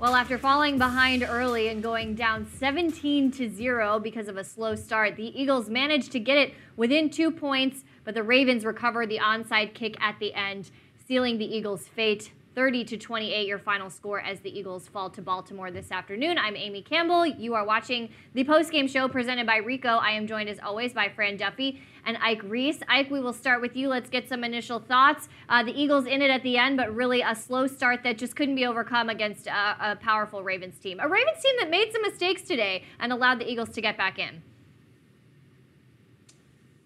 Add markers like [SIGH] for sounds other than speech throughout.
Well, after falling behind early and going down 17 to 0 because of a slow start, the Eagles managed to get it within two points, but the Ravens recovered the onside kick at the end, sealing the Eagles' fate. 30 to 28 your final score as the Eagles fall to Baltimore this afternoon. I'm Amy Campbell. You are watching the post-game show presented by Rico. I am joined as always by Fran Duffy and Ike Reese. Ike, we will start with you. Let's get some initial thoughts. Uh, the Eagles in it at the end, but really a slow start that just couldn't be overcome against a, a powerful Ravens team. A Ravens team that made some mistakes today and allowed the Eagles to get back in.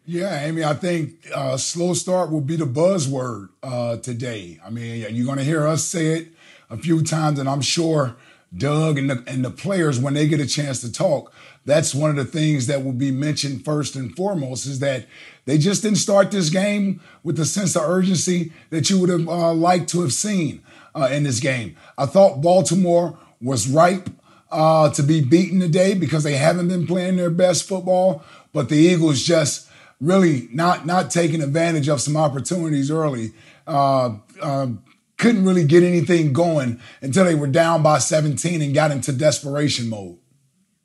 Yeah, Amy, I think uh, slow start will be the buzzword uh, today. I mean, you're going to hear us say it a few times, and I'm sure Doug and the, and the players, when they get a chance to talk, that's one of the things that will be mentioned first and foremost is that they just didn't start this game with the sense of urgency that you would have uh, liked to have seen uh, in this game. I thought Baltimore was ripe uh, to be beaten today because they haven't been playing their best football, but the Eagles just really not not taking advantage of some opportunities early. Uh, uh, couldn't really get anything going until they were down by 17 and got into desperation mode.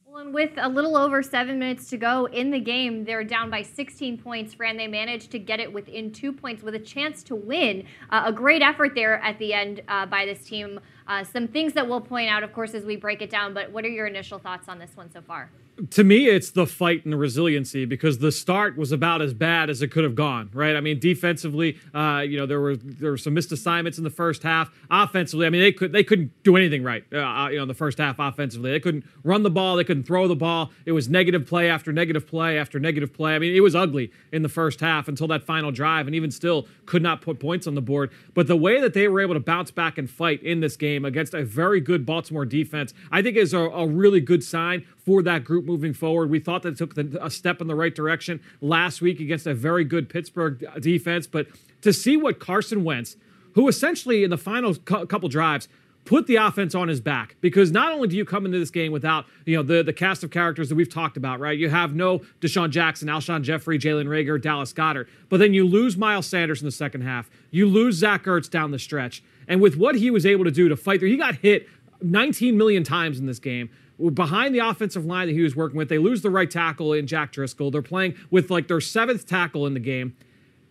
Well, and with a little over seven minutes to go in the game, they're down by 16 points. Fran, they managed to get it within two points with a chance to win. Uh, a great effort there at the end uh, by this team. Uh, some things that we'll point out, of course, as we break it down. But what are your initial thoughts on this one so far? To me, it's the fight and the resiliency because the start was about as bad as it could have gone, right? I mean, defensively, uh, you know, there were there were some missed assignments in the first half. Offensively, I mean, they could they couldn't do anything right, uh, uh, you know, in the first half offensively. They couldn't run the ball, they couldn't throw the ball. It was negative play after negative play after negative play. I mean, it was ugly in the first half until that final drive, and even still could not put points on the board. But the way that they were able to bounce back and fight in this game against a very good Baltimore defense, I think is a, a really good sign for that group moving forward. We thought that took the, a step in the right direction last week against a very good Pittsburgh defense, but to see what Carson Wentz, who essentially in the final cu- couple drives put the offense on his back because not only do you come into this game without you know the the cast of characters that we've talked about, right? You have no DeSean Jackson, Alshon Jeffery, Jalen Reagor, Dallas Goedert, but then you lose Miles Sanders in the second half. You lose Zach Ertz down the stretch, and with what he was able to do to fight there, he got hit 19 million times in this game behind the offensive line that he was working with. They lose the right tackle in Jack Driscoll. They're playing with like their seventh tackle in the game.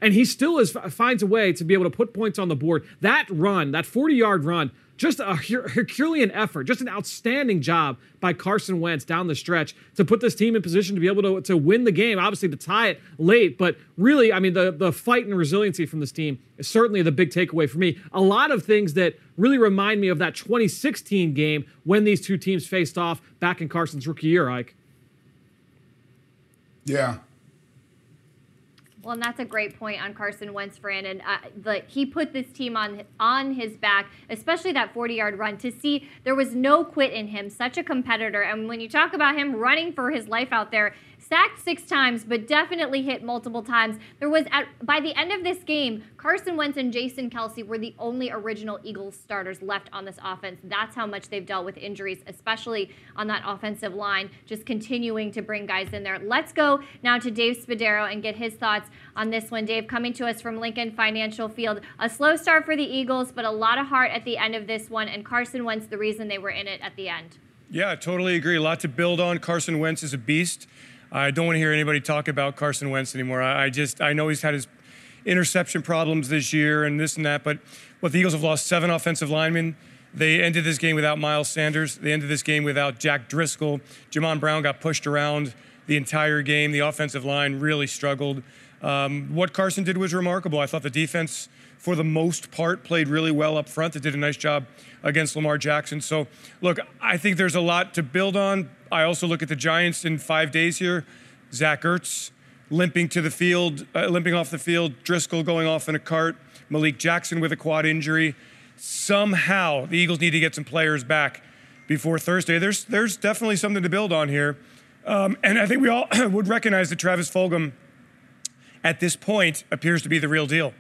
And he still is finds a way to be able to put points on the board. That run, that 40 yard run, just a Herculean effort, just an outstanding job by Carson Wentz down the stretch to put this team in position to be able to, to win the game. Obviously, to tie it late, but really, I mean, the, the fight and resiliency from this team is certainly the big takeaway for me. A lot of things that really remind me of that 2016 game when these two teams faced off back in Carson's rookie year, Ike. Yeah, well, and that's a great point on Carson Wentz, Fran. And uh, the, he put this team on on his back, especially that 40 yard run. To see there was no quit in him, such a competitor. And when you talk about him running for his life out there, sacked six times, but definitely hit multiple times. There was at by the end of this game, Carson Wentz and Jason Kelce were the only original Eagles starters left on this offense. That's how much they've dealt with injuries, especially on that offensive line, just continuing to bring guys in there. Let's go now to Dave Spadaro and get his thoughts on this one. Dave, coming to us from Lincoln Financial Field. A slow start for the Eagles, but a lot of heart at the end of this one, and Carson Wentz the reason they were in it at the end. Yeah, I totally agree. A lot to build on. Carson Wentz is a beast. I don't want to hear anybody talk about Carson Wentz anymore. I, I just I know he's had his interception problems this year and this and that, but what the Eagles have lost seven offensive linemen. They ended this game without Miles Sanders. They ended this game without Jack Driscoll. Jamon Brown got pushed around the entire game. The offensive line really struggled. Um, what Carson did was remarkable. I thought the defense, for the most part, played really well up front. They did a nice job against Lamar Jackson. So, look, I think there's a lot to build on. I also look at the Giants in five days here. Zach Ertz limping to the field, uh, limping off the field. Driscoll going off in a cart. Malik Jackson with a quad injury. Somehow, the Eagles need to get some players back before Thursday. There's there's definitely something to build on here, um, and I think we all [CLEARS THROAT] would recognize that Travis Fulgham, at this point, appears to be the real deal.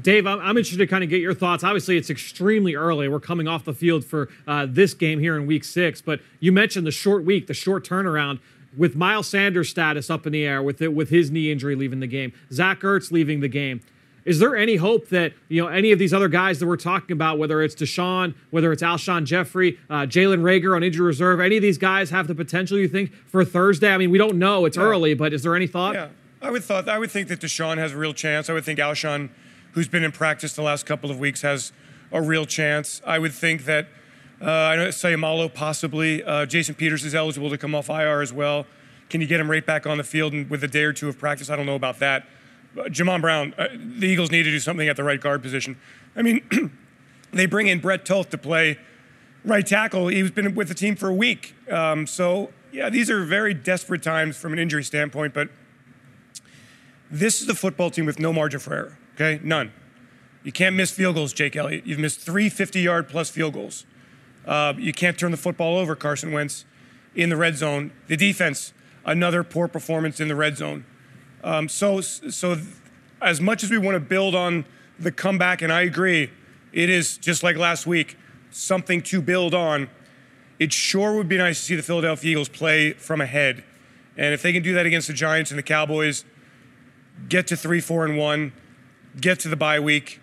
Dave, I'm, I'm, interested to kind of get your thoughts. Obviously, it's extremely early. We're coming off the field for uh, this game here in week six, but you mentioned the short week, the short turnaround with Miles Sanders' status up in the air with it, with his knee injury leaving the game, Zach Ertz leaving the game. Is there any hope that you know any of these other guys that we're talking about, whether it's DeSean, whether it's Alshon Jeffery, uh, Jalen Reagor on injury reserve, any of these guys have the potential? You think for Thursday? I mean, we don't know; it's early, but is there any thought? Yeah, I would thought I would think that DeSean has a real chance. I would think Alshon, who's been in practice the last couple of weeks, has a real chance. I would think that uh, I know Seumalo possibly. Uh, Jason Peters is eligible to come off IR as well. Can you get him right back on the field and with a day or two of practice? I don't know about that. Uh, Jamon Brown, uh, the Eagles need to do something at the right guard position. I mean, [CLEARS THROAT] they bring in Brett Toth to play right tackle. He's been with the team for a week. Um, so, yeah, these are very desperate times from an injury standpoint, but this is the football team with no margin for error, okay? None. You can't miss field goals, Jake Elliott. You've missed three 50 yard plus field goals. Uh, you can't turn the football over, Carson Wentz, in the red zone. The defense, another poor performance in the red zone. Um, so, so as much as we want to build on the comeback, and I agree, it is just like last week, something to build on. It sure would be nice to see the Philadelphia Eagles play from ahead, and if they can do that against the Giants and the Cowboys, get to three, four, and one, get to the bye week,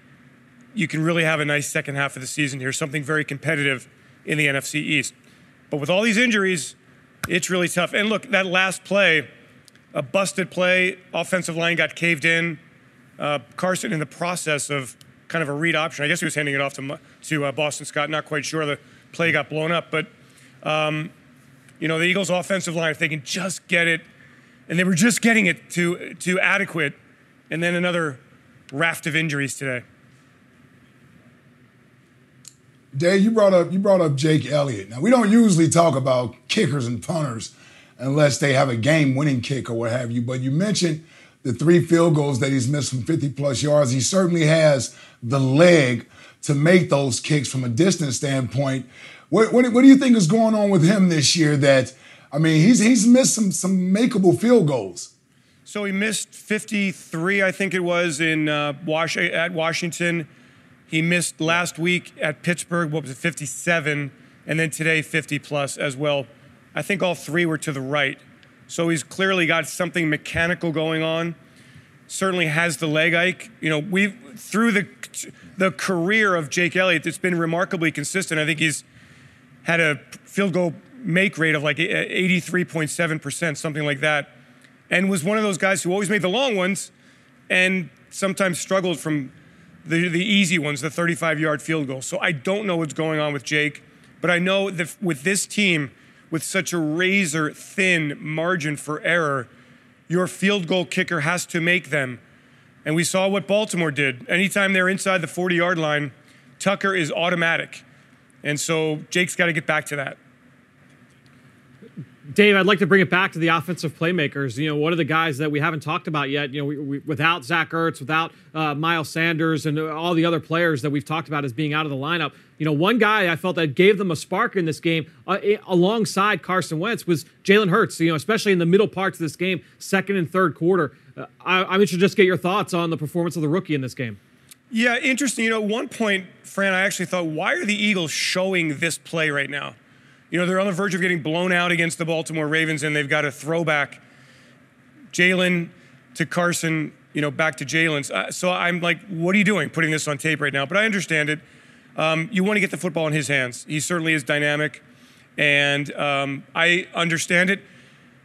you can really have a nice second half of the season here, something very competitive in the NFC East. But with all these injuries, it's really tough. And look, that last play a busted play. Offensive line got caved in. Uh, Carson, in the process of kind of a read option, I guess he was handing it off to to uh, Boston Scott. Not quite sure. The play got blown up, but um, you know the Eagles' offensive line, if they can just get it, and they were just getting it to to adequate, and then another raft of injuries today. Dave, you brought up you brought up Jake Elliott. Now we don't usually talk about kickers and punters unless they have a game winning kick or what have you. But you mentioned the three field goals that he's missed from 50 plus yards. He certainly has the leg to make those kicks from a distance standpoint. What, what, what do you think is going on with him this year that, I mean, he's, he's missed some, some makeable field goals? So he missed 53, I think it was, in uh, at Washington. He missed last week at Pittsburgh, what was it, 57, and then today 50 plus as well. I think all three were to the right. So he's clearly got something mechanical going on. Certainly has the leg Ike. You know, we through the the career of Jake Elliott, it's been remarkably consistent. I think he's had a field goal make rate of like 83.7%, something like that, and was one of those guys who always made the long ones and sometimes struggled from the, the easy ones, the 35 yard field goal. So I don't know what's going on with Jake, but I know that with this team, with such a razor thin margin for error, your field goal kicker has to make them. And we saw what Baltimore did. Anytime they're inside the 40 yard line, Tucker is automatic. And so Jake's got to get back to that. Dave, I'd like to bring it back to the offensive playmakers. You know, one of the guys that we haven't talked about yet, you know, we, we, without Zach Ertz, without uh, Miles Sanders, and all the other players that we've talked about as being out of the lineup, you know, one guy I felt that gave them a spark in this game uh, alongside Carson Wentz was Jalen Hurts, you know, especially in the middle parts of this game, second and third quarter. Uh, I, I'm interested to just get your thoughts on the performance of the rookie in this game. Yeah, interesting. You know, one point, Fran, I actually thought, why are the Eagles showing this play right now? You know, they're on the verge of getting blown out against the Baltimore Ravens, and they've got a throwback Jalen to Carson, you know, back to Jalen's. Uh, so I'm like, what are you doing putting this on tape right now? But I understand it. Um, you want to get the football in his hands. He certainly is dynamic, and um, I understand it.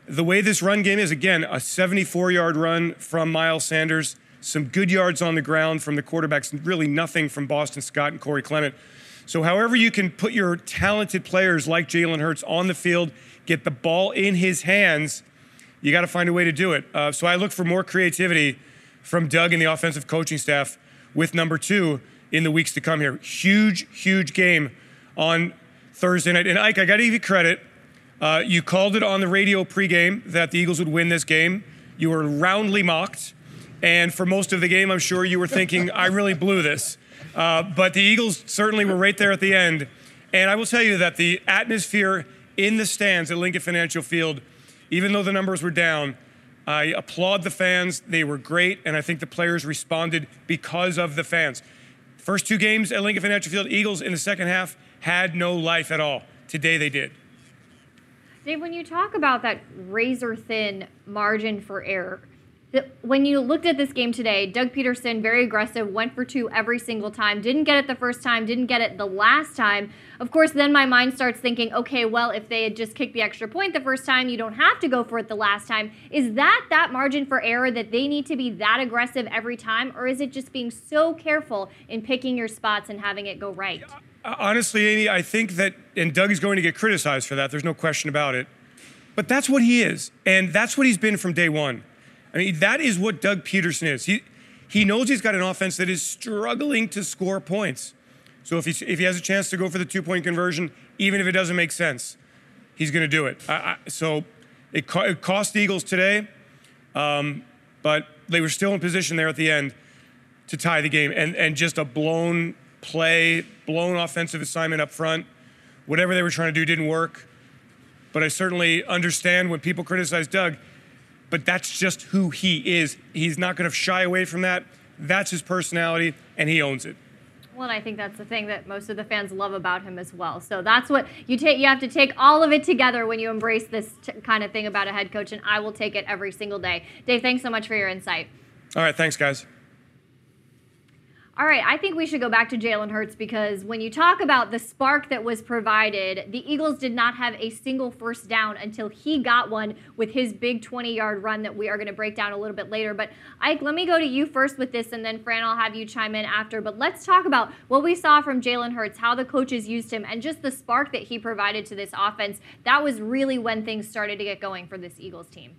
The way this run game is, again, a 74 yard run from Miles Sanders, some good yards on the ground from the quarterbacks, really nothing from Boston Scott and Corey Clement. So, however, you can put your talented players like Jalen Hurts on the field, get the ball in his hands, you got to find a way to do it. Uh, so, I look for more creativity from Doug and the offensive coaching staff with number two in the weeks to come here. Huge, huge game on Thursday night. And Ike, I got to give you credit. Uh, you called it on the radio pregame that the Eagles would win this game. You were roundly mocked. And for most of the game, I'm sure you were thinking, I really blew this. Uh, but the Eagles certainly were right there at the end. And I will tell you that the atmosphere in the stands at Lincoln Financial Field, even though the numbers were down, I applaud the fans. They were great, and I think the players responded because of the fans. First two games at Lincoln Financial Field, Eagles in the second half had no life at all. Today they did. Dave, when you talk about that razor thin margin for error, when you looked at this game today, Doug Pederson, very aggressive, went for two every single time. Didn't get it the first time, didn't get it the last time. Of course, then my mind starts thinking, okay, well, if they had just kicked the extra point the first time, you don't have to go for it the last time. Is that that margin for error that they need to be that aggressive every time, or is it just being so careful in picking your spots and having it go right? Uh, honestly, Amy, I think that, and Doug is going to get criticized for that. There's no question about it. But that's what he is, and that's what he's been from day one. I mean, that is what Doug Pederson is. He, he knows he's got an offense that is struggling to score points. So if, he if he has a chance to go for the two point conversion, even if it doesn't make sense, he's going to do it. I, I, so it, co- it, cost the Eagles today, um, but they were still in position there at the end to tie the game. And, and just a blown play, blown offensive assignment up front. Whatever they were trying to do didn't work. But I certainly understand when people criticize Doug but that's just who he is. He's not going to shy away from that. That's his personality, and he owns it. Well, and I think that's the thing that most of the fans love about him as well. So that's what you take. You have to take all of it together when you embrace this t- kind of thing about a head coach, and I will take it every single day. Dave, thanks so much for your insight. All right, thanks, guys. All right, I think we should go back to Jalen Hurts because when you talk about the spark that was provided, the Eagles did not have a single first down until he got one with his big 20 yard run that we are going to break down a little bit later. But Ike, let me go to you first with this, and then Fran, I'll have you chime in after. But let's talk about what we saw from Jalen Hurts, how the coaches used him, and just the spark that he provided to this offense. That was really when things started to get going for this Eagles team.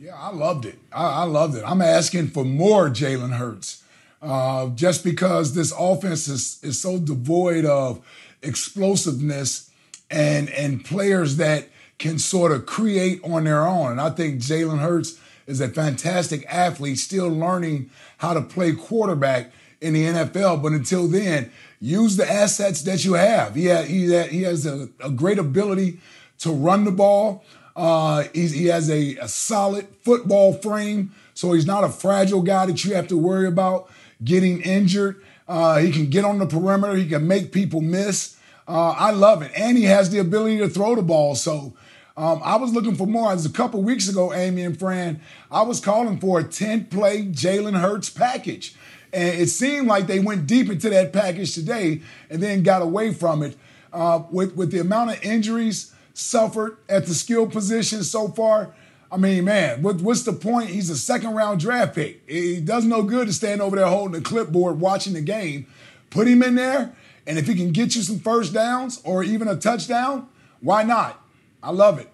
Yeah, I loved it. I, I loved it. I'm asking for more Jalen Hurts, uh, just because this offense is is so devoid of explosiveness and and players that can sort of create on their own. And I think Jalen Hurts is a fantastic athlete, still learning how to play quarterback in the NFL. But until then, use the assets that you have. He, ha- he, ha- he has a, a great ability to run the ball. Uh, he has a, a, solid football frame, so he's not a fragile guy that you have to worry about getting injured. Uh, he can get on the perimeter. He can make people miss. Uh, I love it, and he has the ability to throw the ball. So um, I was looking for more. As a couple weeks ago, Amy and Fran, I was calling for a 10-play Jalen Hurts package, and it seemed like they went deep into that package today and then got away from it. Uh, with with the amount of injuries suffered at the skill position so far. I mean, man, what, what's the point? He's a second round draft pick. It does no good to stand over there holding a clipboard watching the game. Put him in there, and if he can get you some first downs or even a touchdown, why not? I love it.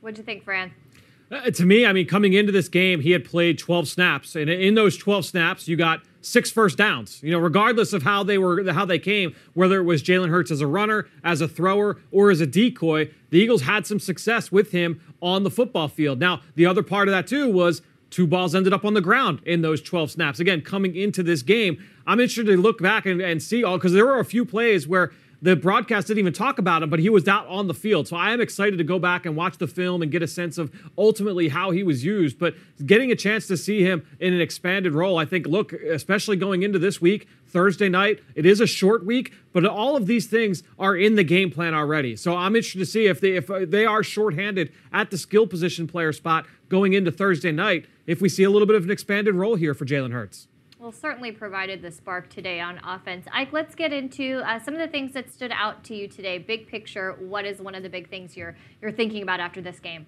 What'd you think, Fran? Uh, to me, I mean, coming into this game, he had played 12 snaps, and in those 12 snaps, you got six first downs. You know, regardless of how they were, how they came, whether it was Jalen Hurts as a runner, as a thrower, or as a decoy, the Eagles had some success with him on the football field. Now, the other part of that too was two balls ended up on the ground in those 12 snaps. Again, coming into this game, I'm interested to look back and, and see all because there were a few plays where the broadcast didn't even talk about him, but he was out on the field. So I am excited to go back and watch the film and get a sense of ultimately how he was used. But getting a chance to see him in an expanded role, I think, look, especially going into this week, Thursday night, it is a short week, but all of these things are in the game plan already. So I'm interested to see if they if uh, they are shorthanded at the skill position player spot going into Thursday night, if we see a little bit of an expanded role here for Jalen Hurts well, certainly provided the spark today on offense. Ike, let's get into uh, some of the things that stood out to you today. Big picture, what is one of the big things you're you're thinking about after this game?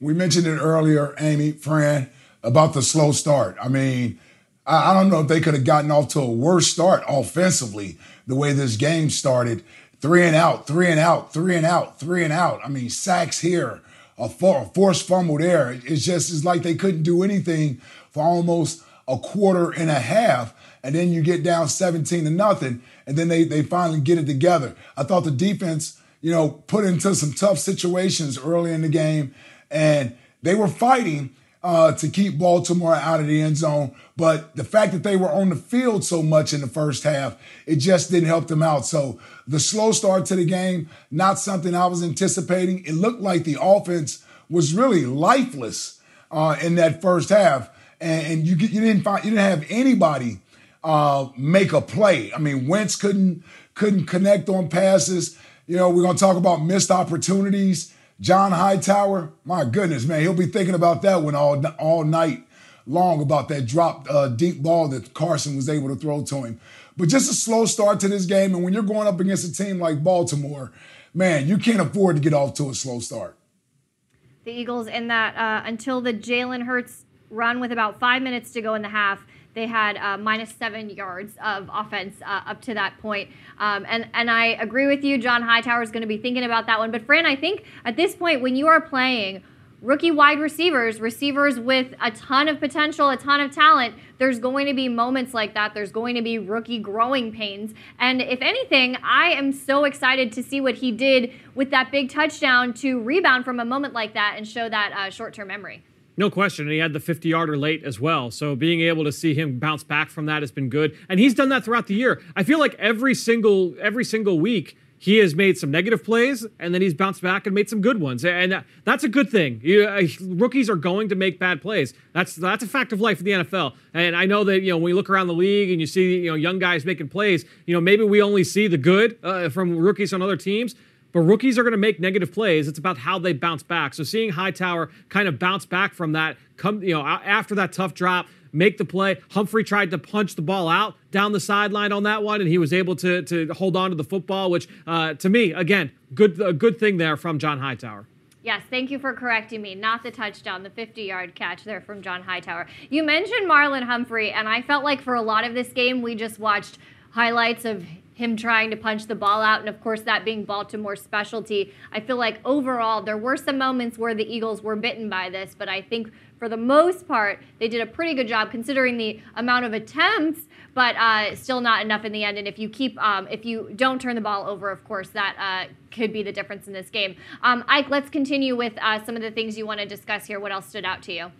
We mentioned it earlier, Amy, Fran, about the slow start. I mean, I, I don't know if they could have gotten off to a worse start offensively the way this game started. Three and out, three and out, three and out, three and out. I mean, sacks here, a, for, forced fumble there. It's just it's like they couldn't do anything for almost a quarter and a half, and then you get down 17 to nothing, and then they they finally get it together. I thought the defense, you know, put into some tough situations early in the game, and they were fighting uh, to keep Baltimore out of the end zone. But the fact that they were on the field so much in the first half, it just didn't help them out. So the slow start to the game, not something I was anticipating. It looked like the offense was really lifeless uh, in that first half and, and you you didn't find you didn't have anybody uh, make a play. I mean, Wentz couldn't couldn't connect on passes. You know, we're gonna talk about missed opportunities. John Hightower, my goodness, man, he'll be thinking about that one all all night long about that drop uh, deep ball that Carson was able to throw to him. But just a slow start to this game, and when you're going up against a team like Baltimore, man, you can't afford to get off to a slow start. The Eagles in that uh, until the Jalen Hurts run with about five minutes to go in the half they had uh, minus seven yards of offense uh, up to that point. Um, and, and I agree with you. John Hightower is going to be thinking about that one. But, Fran, I think at this point, when you are playing rookie wide receivers, receivers with a ton of potential, a ton of talent, there's going to be moments like that. There's going to be rookie growing pains. And if anything, I am so excited to see what he did with that big touchdown to rebound from a moment like that and show that uh, short term memory. No question. And he had the 50 yarder late as well. So being able to see him bounce back from that has been good. And he's done that throughout the year. I feel like every single every single week he has made some negative plays and then he's bounced back and made some good ones. And that's a good thing. You, uh, rookies are going to make bad plays. That's that's a fact of life in the NFL. And I know that you know when you look around the league and you see you know young guys making plays, you know maybe we only see the good uh, from rookies on other teams. But rookies are going to make negative plays. It's about how they bounce back. So seeing Hightower kind of bounce back from that, come you know after that tough drop, make the play. Humphrey tried to punch the ball out down the sideline on that one, and he was able to to hold on to the football, which uh, to me again good a good thing there from John Hightower. Yes, thank you for correcting me. Not the touchdown, the 50 yard catch there from John Hightower. You mentioned Marlon Humphrey, and I felt like for a lot of this game, we just watched highlights of him trying to punch the ball out, and of course, that being Baltimore's specialty. I feel like overall, there were some moments where the Eagles were bitten by this, but I think for the most part, they did a pretty good job considering the amount of attempts, but uh, still not enough in the end. And if you keep, um, if you don't turn the ball over, of course, that uh, could be the difference in this game. Um, Ike, let's continue with uh, some of the things you want to discuss here. What else stood out to you?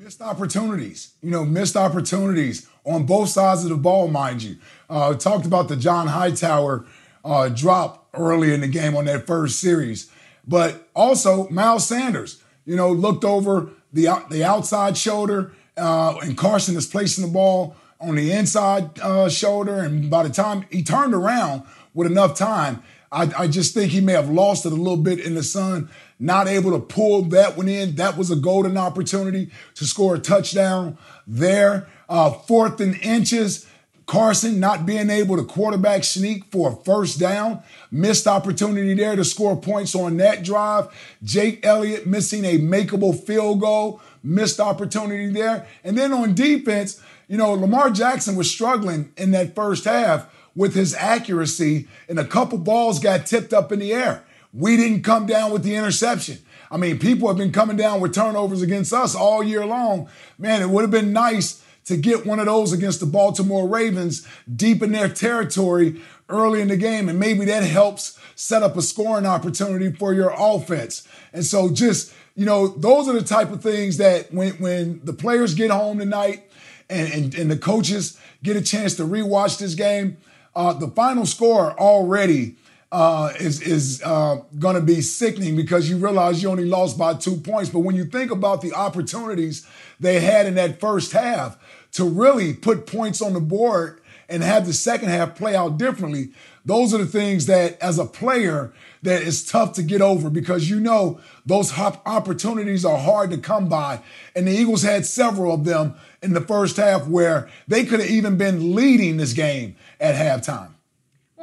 Missed opportunities, you know, missed opportunities on both sides of the ball, mind you. Uh, talked about the John Hightower uh, drop early in the game on that first series, but also Miles Sanders, you know, looked over the the outside shoulder, uh, and Carson is placing the ball on the inside uh, shoulder, and by the time he turned around with enough time, I, I just think he may have lost it a little bit in the sun not able to pull that one in. That was a golden opportunity to score a touchdown there. Uh, fourth and inches. Carson not being able to quarterback sneak for a first down. Missed opportunity there to score points on that drive. Jake Elliott missing a makeable field goal. Missed opportunity there. And then on defense, you know, Lamar Jackson was struggling in that first half with his accuracy, and a couple balls got tipped up in the air. We didn't come down with the interception. I mean, people have been coming down with turnovers against us all year long. Man, it would have been nice to get one of those against the Baltimore Ravens deep in their territory early in the game. And maybe that helps set up a scoring opportunity for your offense. And so just, you know, those are the type of things that when, when the players get home tonight and, and, and the coaches get a chance to rewatch this game, uh, the final score already uh, is is uh, going to be sickening because you realize you only lost by two points. But when you think about the opportunities they had in that first half to really put points on the board and have the second half play out differently, those are the things that, as a player, that is tough to get over because you know those opportunities are hard to come by. And the Eagles had several of them in the first half where they could have even been leading this game at halftime.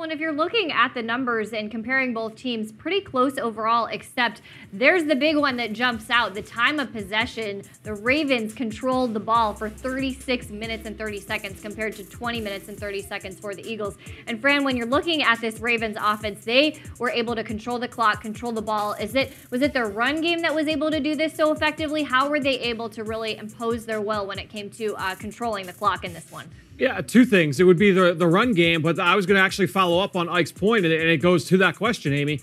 And if you're looking at the numbers and comparing both teams, pretty close overall, except there's the big one that jumps out the time of possession. The Ravens controlled the ball for 36 minutes and 30 seconds compared to 20 minutes and 30 seconds for the Eagles. And Fran, when you're looking at this Ravens offense, they were able to control the clock, control the ball. Is it was it their run game that was able to do this so effectively? How were they able to really impose their will when it came to uh, controlling the clock in this one? Yeah, two things. It would be the, the run game, but I was going to actually follow up on Ike's point, and it, and it goes to that question, Amy.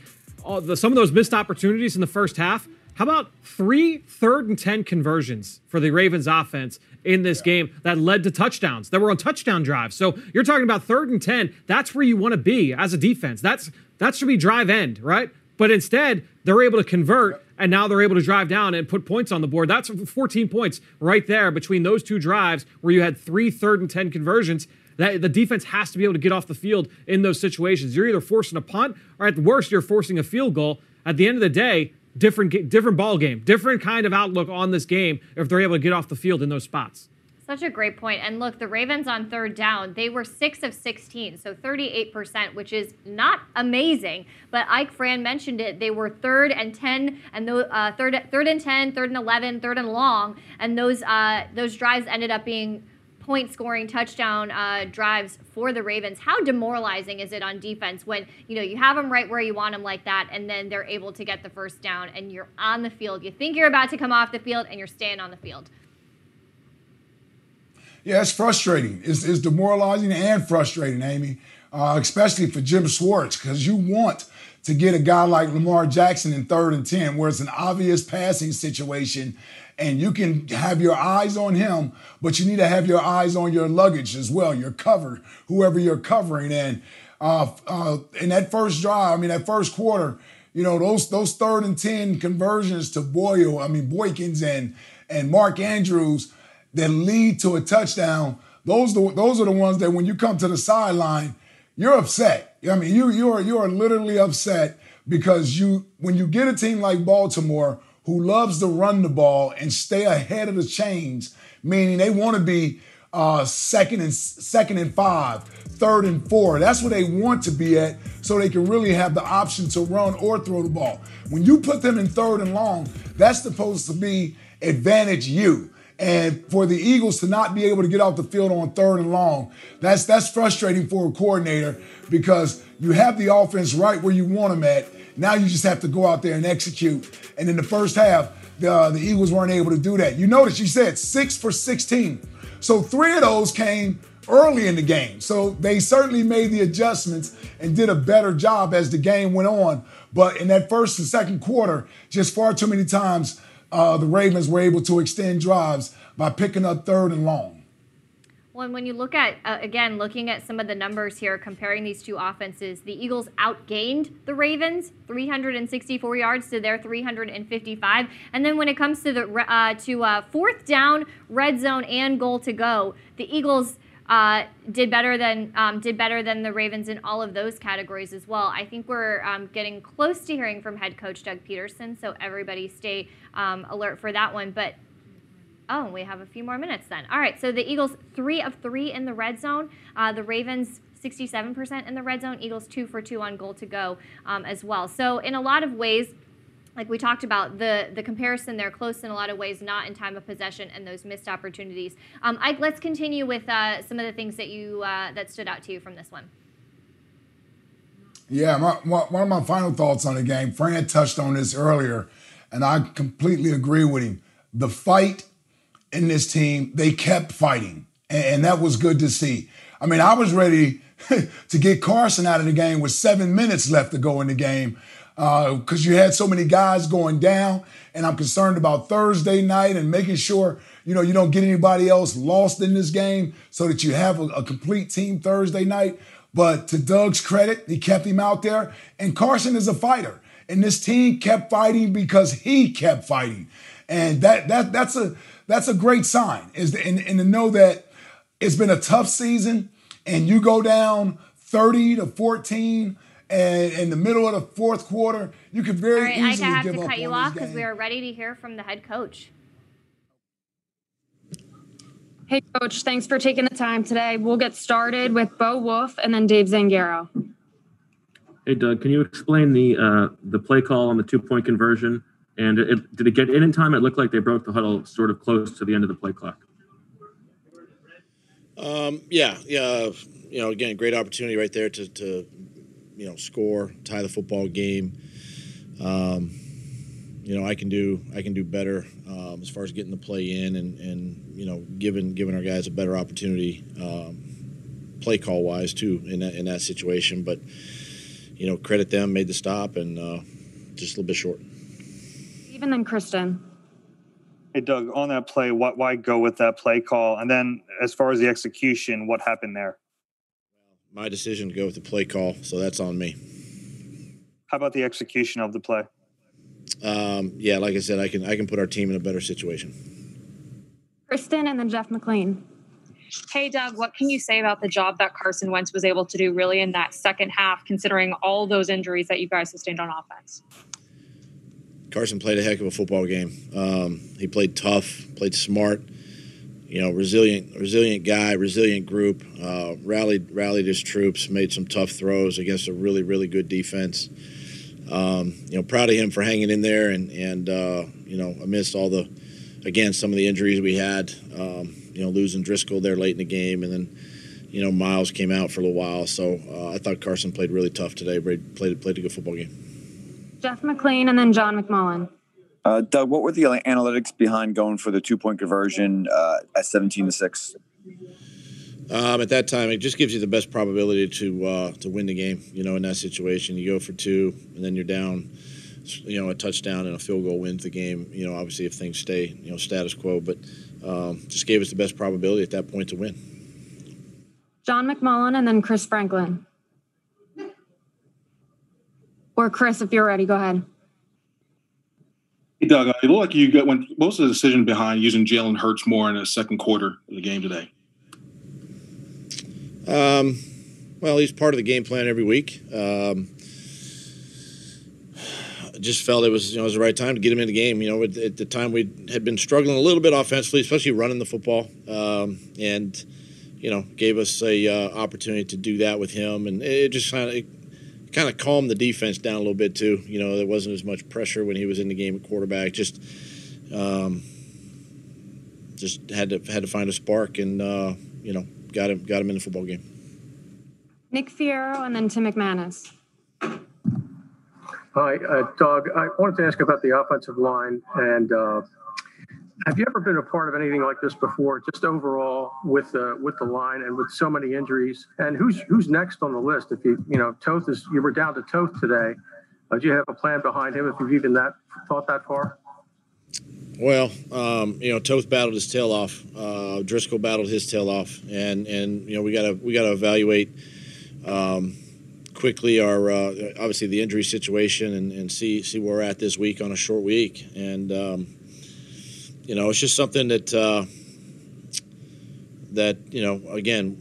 The, some of those missed opportunities in the first half. How about three third and 10 conversions for the Ravens offense in this game that led to touchdowns that were on touchdown drives? So you're talking about third and 10. That's where you want to be as a defense. That's That should be drive end, right? But instead, they're able to convert and now they're able to drive down and put points on the board. That's 14 points right there between those two drives where you had three third and 10 conversions. That the defense has to be able to get off the field in those situations. You're either forcing a punt or at the worst, you're forcing a field goal. at the end of the day, different different ball game, different kind of outlook on this game if they're able to get off the field in those spots. Such a great point. And look, the Ravens on third down, they were 6 of 16, so 38%, which is not amazing. But Ike Fran mentioned it. They were third and 10, and the, uh, third, third and 10, third and 11, third and long. And those, uh, those drives ended up being point scoring touchdown uh, drives for the Ravens. How demoralizing is it on defense when you know you have them right where you want them like that, and then they're able to get the first down, and you're on the field. You think you're about to come off the field, and you're staying on the field. Yeah, it's frustrating. It's, it's demoralizing and frustrating, Amy, uh, especially for Jim Schwartz, because you want to get a guy like Lamar Jackson in third and 10, where it's an obvious passing situation and you can have your eyes on him, but you need to have your eyes on your luggage as well, your cover, whoever you're covering. And uh, uh, in that first drive, I mean, that first quarter, you know, those those third and 10 conversions to Boyle, I mean, Boykins and, and Mark Andrews that lead to a touchdown, those, those are the ones that when you come to the sideline, you're upset. I mean, you, you, are, you are literally upset because you when you get a team like Baltimore – who loves to run the ball and stay ahead of the chains, meaning they want to be uh, second and second and five, third and four. That's where they want to be at, so they can really have the option to run or throw the ball. When you put them in third and long, that's supposed to be advantage you. And for the Eagles to not be able to get off the field on third and long, that's that's frustrating for a coordinator because you have the offense right where you want them at now you just have to go out there and execute. And in the first half, the, uh, the Eagles weren't able to do that. You notice you said six for 16. So three of those came early in the game. So they certainly made the adjustments and did a better job as the game went on. But in that first and second quarter, just far too many times, uh, the Ravens were able to extend drives by picking up third and long. Well, and when you look at, uh, again, looking at some of the numbers here, comparing these two offenses, the Eagles outgained the Ravens 364 yards to their 355. And then when it comes to the uh, to uh, fourth down, red zone, and goal to go, the Eagles uh, did better than um, did better than the Ravens in all of those categories as well. I think we're um, getting close to hearing from head coach Doug Pederson, so everybody stay um, alert for that one. But Oh, we have a few more minutes then. All right, so the Eagles, three of three in the red zone. Uh, the Ravens, 67% in the red zone. Eagles, two for two on goal to go um, as well. So, in a lot of ways, like we talked about, the, the comparison, they're close in a lot of ways, not in time of possession and those missed opportunities. Um, I, let's continue with uh, some of the things that you uh, that stood out to you from this one. Yeah, my, my, one of my final thoughts on the game, Fran touched on this earlier, and I completely agree with him. The fight in this team, they kept fighting. And, and that was good to see. I mean, I was ready [LAUGHS] to get Carson out of the game with seven minutes left to go in the game because uh, you had so many guys going down. And I'm concerned about Thursday night and making sure, you know, you don't get anybody else lost in this game so that you have a, a complete team Thursday night. But to Doug's credit, he kept him out there. And Carson is a fighter. And this team kept fighting because he kept fighting. And that that that's a that's a great sign. Is and, and to know that it's been a tough season and you go down 30 to 14 and in the middle of the fourth quarter, you could very right, easily I have give to up cut you off because we are ready to hear from the head coach. Hey, Coach, thanks for taking the time today. We'll get started with Bo Wulf and then Dave Zangaro. Hey, Doug, can you explain the uh, the play call on the two point conversion and it, did it get in in time? It looked like they broke the huddle sort of close to the end of the play clock. Um, yeah, yeah. You know, again, great opportunity right there to, to you know, score, tie the football game. Um, you know, I can do I can do better um, as far as getting the play in and, and you know giving giving our guys a better opportunity, um, play call wise too in that in that situation. But you know, credit them, made the stop, and uh, just a little bit short Even then Kristen. Hey, Doug, on that play, what, why go with that play call? And then as far as the execution, what happened there? My decision to go with the play call, so that's on me. How about the execution of the play? Um, yeah, like I said, I can I can put our team in a better situation. Kristen and then Jeff McLane. Hey, Doug, what can you say about the job that Carson Wentz was able to do really in that second half, considering all those injuries that you guys sustained on offense? Carson played a heck of a football game. Um, he played tough, played smart. You know, resilient, resilient guy, resilient group. Uh, rallied, rallied his troops, made some tough throws against a really, really good defense. Um, you know, proud of him for hanging in there and and uh, you know amidst all the, again some of the injuries we had. Um, you know, losing Driscoll there late in the game, and then you know Miles came out for a little while. So uh, I thought Carson played really tough today. Played played a good football game. Jeff McLane and then John McMullen. Uh, Doug, what were the analytics behind going for the two point conversion uh, at 17 to 6? Um, at that time, it just gives you the best probability to uh, to win the game. You know, in that situation, you go for two, and then you're down. You know, a touchdown and a field goal wins the game. You know, obviously if things stay, you know, status quo, but um, just gave us the best probability at that point to win. John McMullen and then Chris Franklin. Or Chris, if you're ready, go ahead. Doug, it looked like you got when most of the decision behind using Jalen Hurts more in the second quarter of the game today. Um, well, he's part of the game plan every week. Um, just felt it was you know it was the right time to get him in the game. You know, at, at the time we had been struggling a little bit offensively, especially running the football, um, and you know gave us a uh, opportunity to do that with him, and it just kind of kind of calmed the defense down a little bit too. You know, there wasn't as much pressure when he was in the game at quarterback. Just um, just had to had to find a spark, and uh, you know got him got him in the football game. Nick Fierro and then Tim McManus. Hi, uh, Doug. I wanted to ask about the offensive line, and uh, have you ever been a part of anything like this before? Just overall with the with the line and with so many injuries, and who's who's next on the list? If you you know Toth is you were down to Toth today. Uh, do you have a plan behind him if you've even that thought that far? Well, um, you know, Toth battled his tail off. Uh, Driscoll battled his tail off, and and you know we gotta we gotta evaluate. Um, quickly our uh, obviously the injury situation and, and see see where we're at this week on a short week and um, you know it's just something that uh, that you know again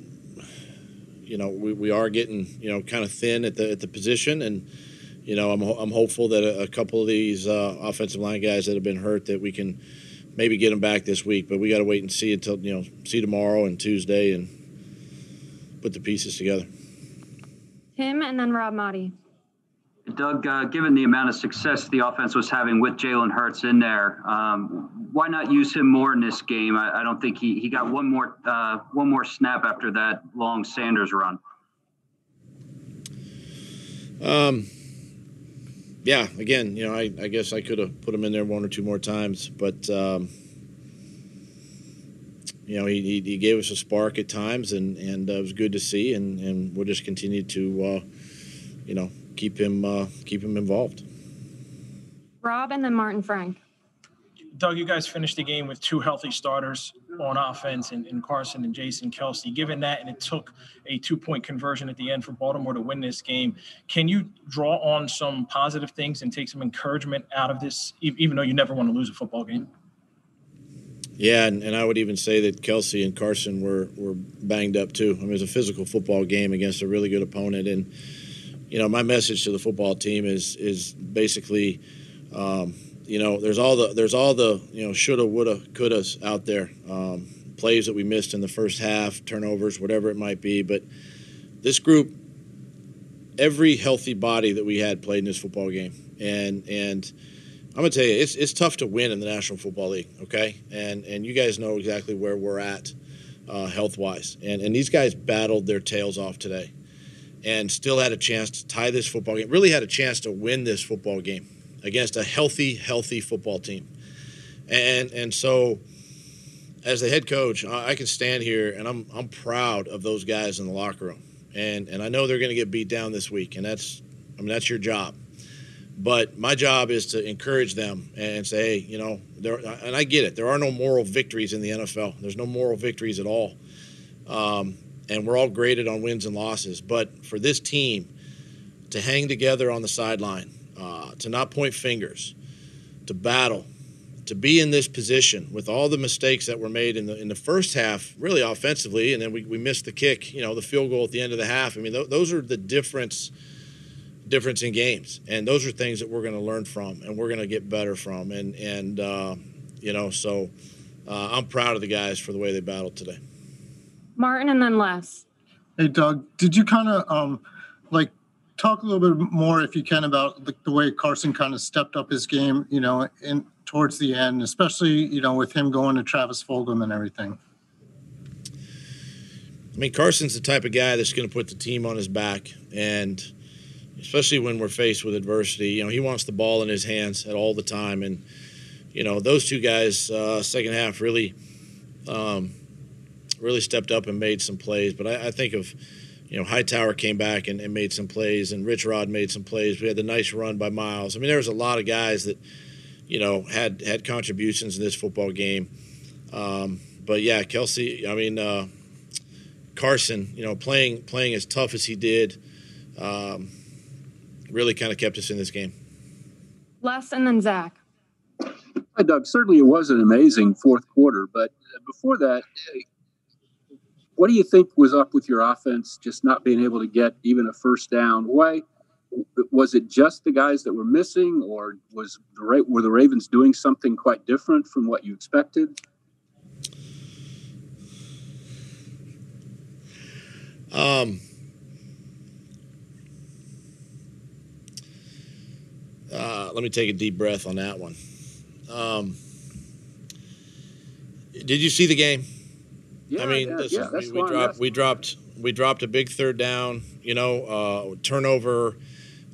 you know we, we are getting you know kind of thin at the at the position and you know I'm, I'm hopeful that a, a couple of these uh, offensive line guys that have been hurt that we can maybe get them back this week but we got to wait and see until you know see tomorrow and Tuesday and put the pieces together. Tim and then Rob Maaddi. Doug, uh, given the amount of success the offense was having with Jalen Hurts in there, um, why not use him more in this game? I, I don't think he, he got one more uh, one more snap after that long Sanders run. Um, yeah, again, you know, I, I guess I could have put him in there one or two more times, but um, you know, he, he, he, gave us a spark at times, and and uh, it was good to see, and, and we'll just continue to, uh, you know, keep him uh, keep him involved. Rob and then Martin Frank. Doug, you guys finished the game with two healthy starters on offense and, in Carson and Jason Kelce. Given that, and it took a two point conversion at the end for Baltimore to win this game, can you draw on some positive things and take some encouragement out of this, even though you never want to lose a football game? Yeah, and, and I would even say that Kelsey and Carson were, were banged up too. I mean, it was a physical football game against a really good opponent, and you know, my message to the football team is is basically, um, you know, there's all the there's all the you know shoulda, woulda, couldas out there, um, plays that we missed in the first half, turnovers, whatever it might be. But this group, every healthy body that we had played in this football game, and and I'm gonna tell you, it's it's tough to win in the National Football League. Okay, and and you guys know exactly where we're at uh, health wise, and and these guys battled their tails off today, and still had a chance to tie this football game. Really had a chance to win this football game against a healthy, healthy football team, and and so. As the head coach, I can stand here and I'm I'm proud of those guys in the locker room, and and I know they're going to get beat down this week, and that's I mean that's your job but my job is to encourage them and say, hey, you know, there, and I get it. There are no moral victories in the NFL. There's no moral victories at all. Um, and we're all graded on wins and losses. But for this team to hang together on the sideline, uh, to not point fingers, to battle, to be in this position with all the mistakes that were made in the in the first half, really offensively, and then we, we missed the kick, you know, the field goal at the end of the half. I mean, th- those are the difference difference in games, and those are things that we're going to learn from and we're going to get better from. And and uh, you know, so uh, I'm proud of the guys for the way they battled today. Martin and then Les. Hey, Doug, did you kind of um, like talk a little bit more, if you can, about the, the way Carson kind of stepped up his game, you know, in towards the end, especially you know with him going to Travis Fulgham and everything. I mean, Carson's the type of guy that's going to put the team on his back, and especially when we're faced with adversity, you know, he wants the ball in his hands at all the time, and you know, those two guys, uh, second half, really, um, really stepped up and made some plays. But I, I think of, you know, Hightower came back and, and, made some plays, and Rich Rod made some plays. We had the nice run by Miles. I mean, there was a lot of guys that, you know, had had contributions in this football game. Um, but yeah, Kelce. I mean. Uh, Carson, you know, playing playing as tough as he did, um, really kind of kept us in this game. Les and then Zach. Hi, Doug. Certainly, it was an amazing fourth quarter, but before that, what do you think was up with your offense just not being able to get even a first down? Why was it just the guys that were missing, or was the were the Ravens doing something quite different from what you expected? Um, uh, let me take a deep breath on that one. Um, did you see the game? Yeah, I mean, yeah, listen, yeah, we, we dropped we dropped we dropped a big third down. You know, uh, turnover.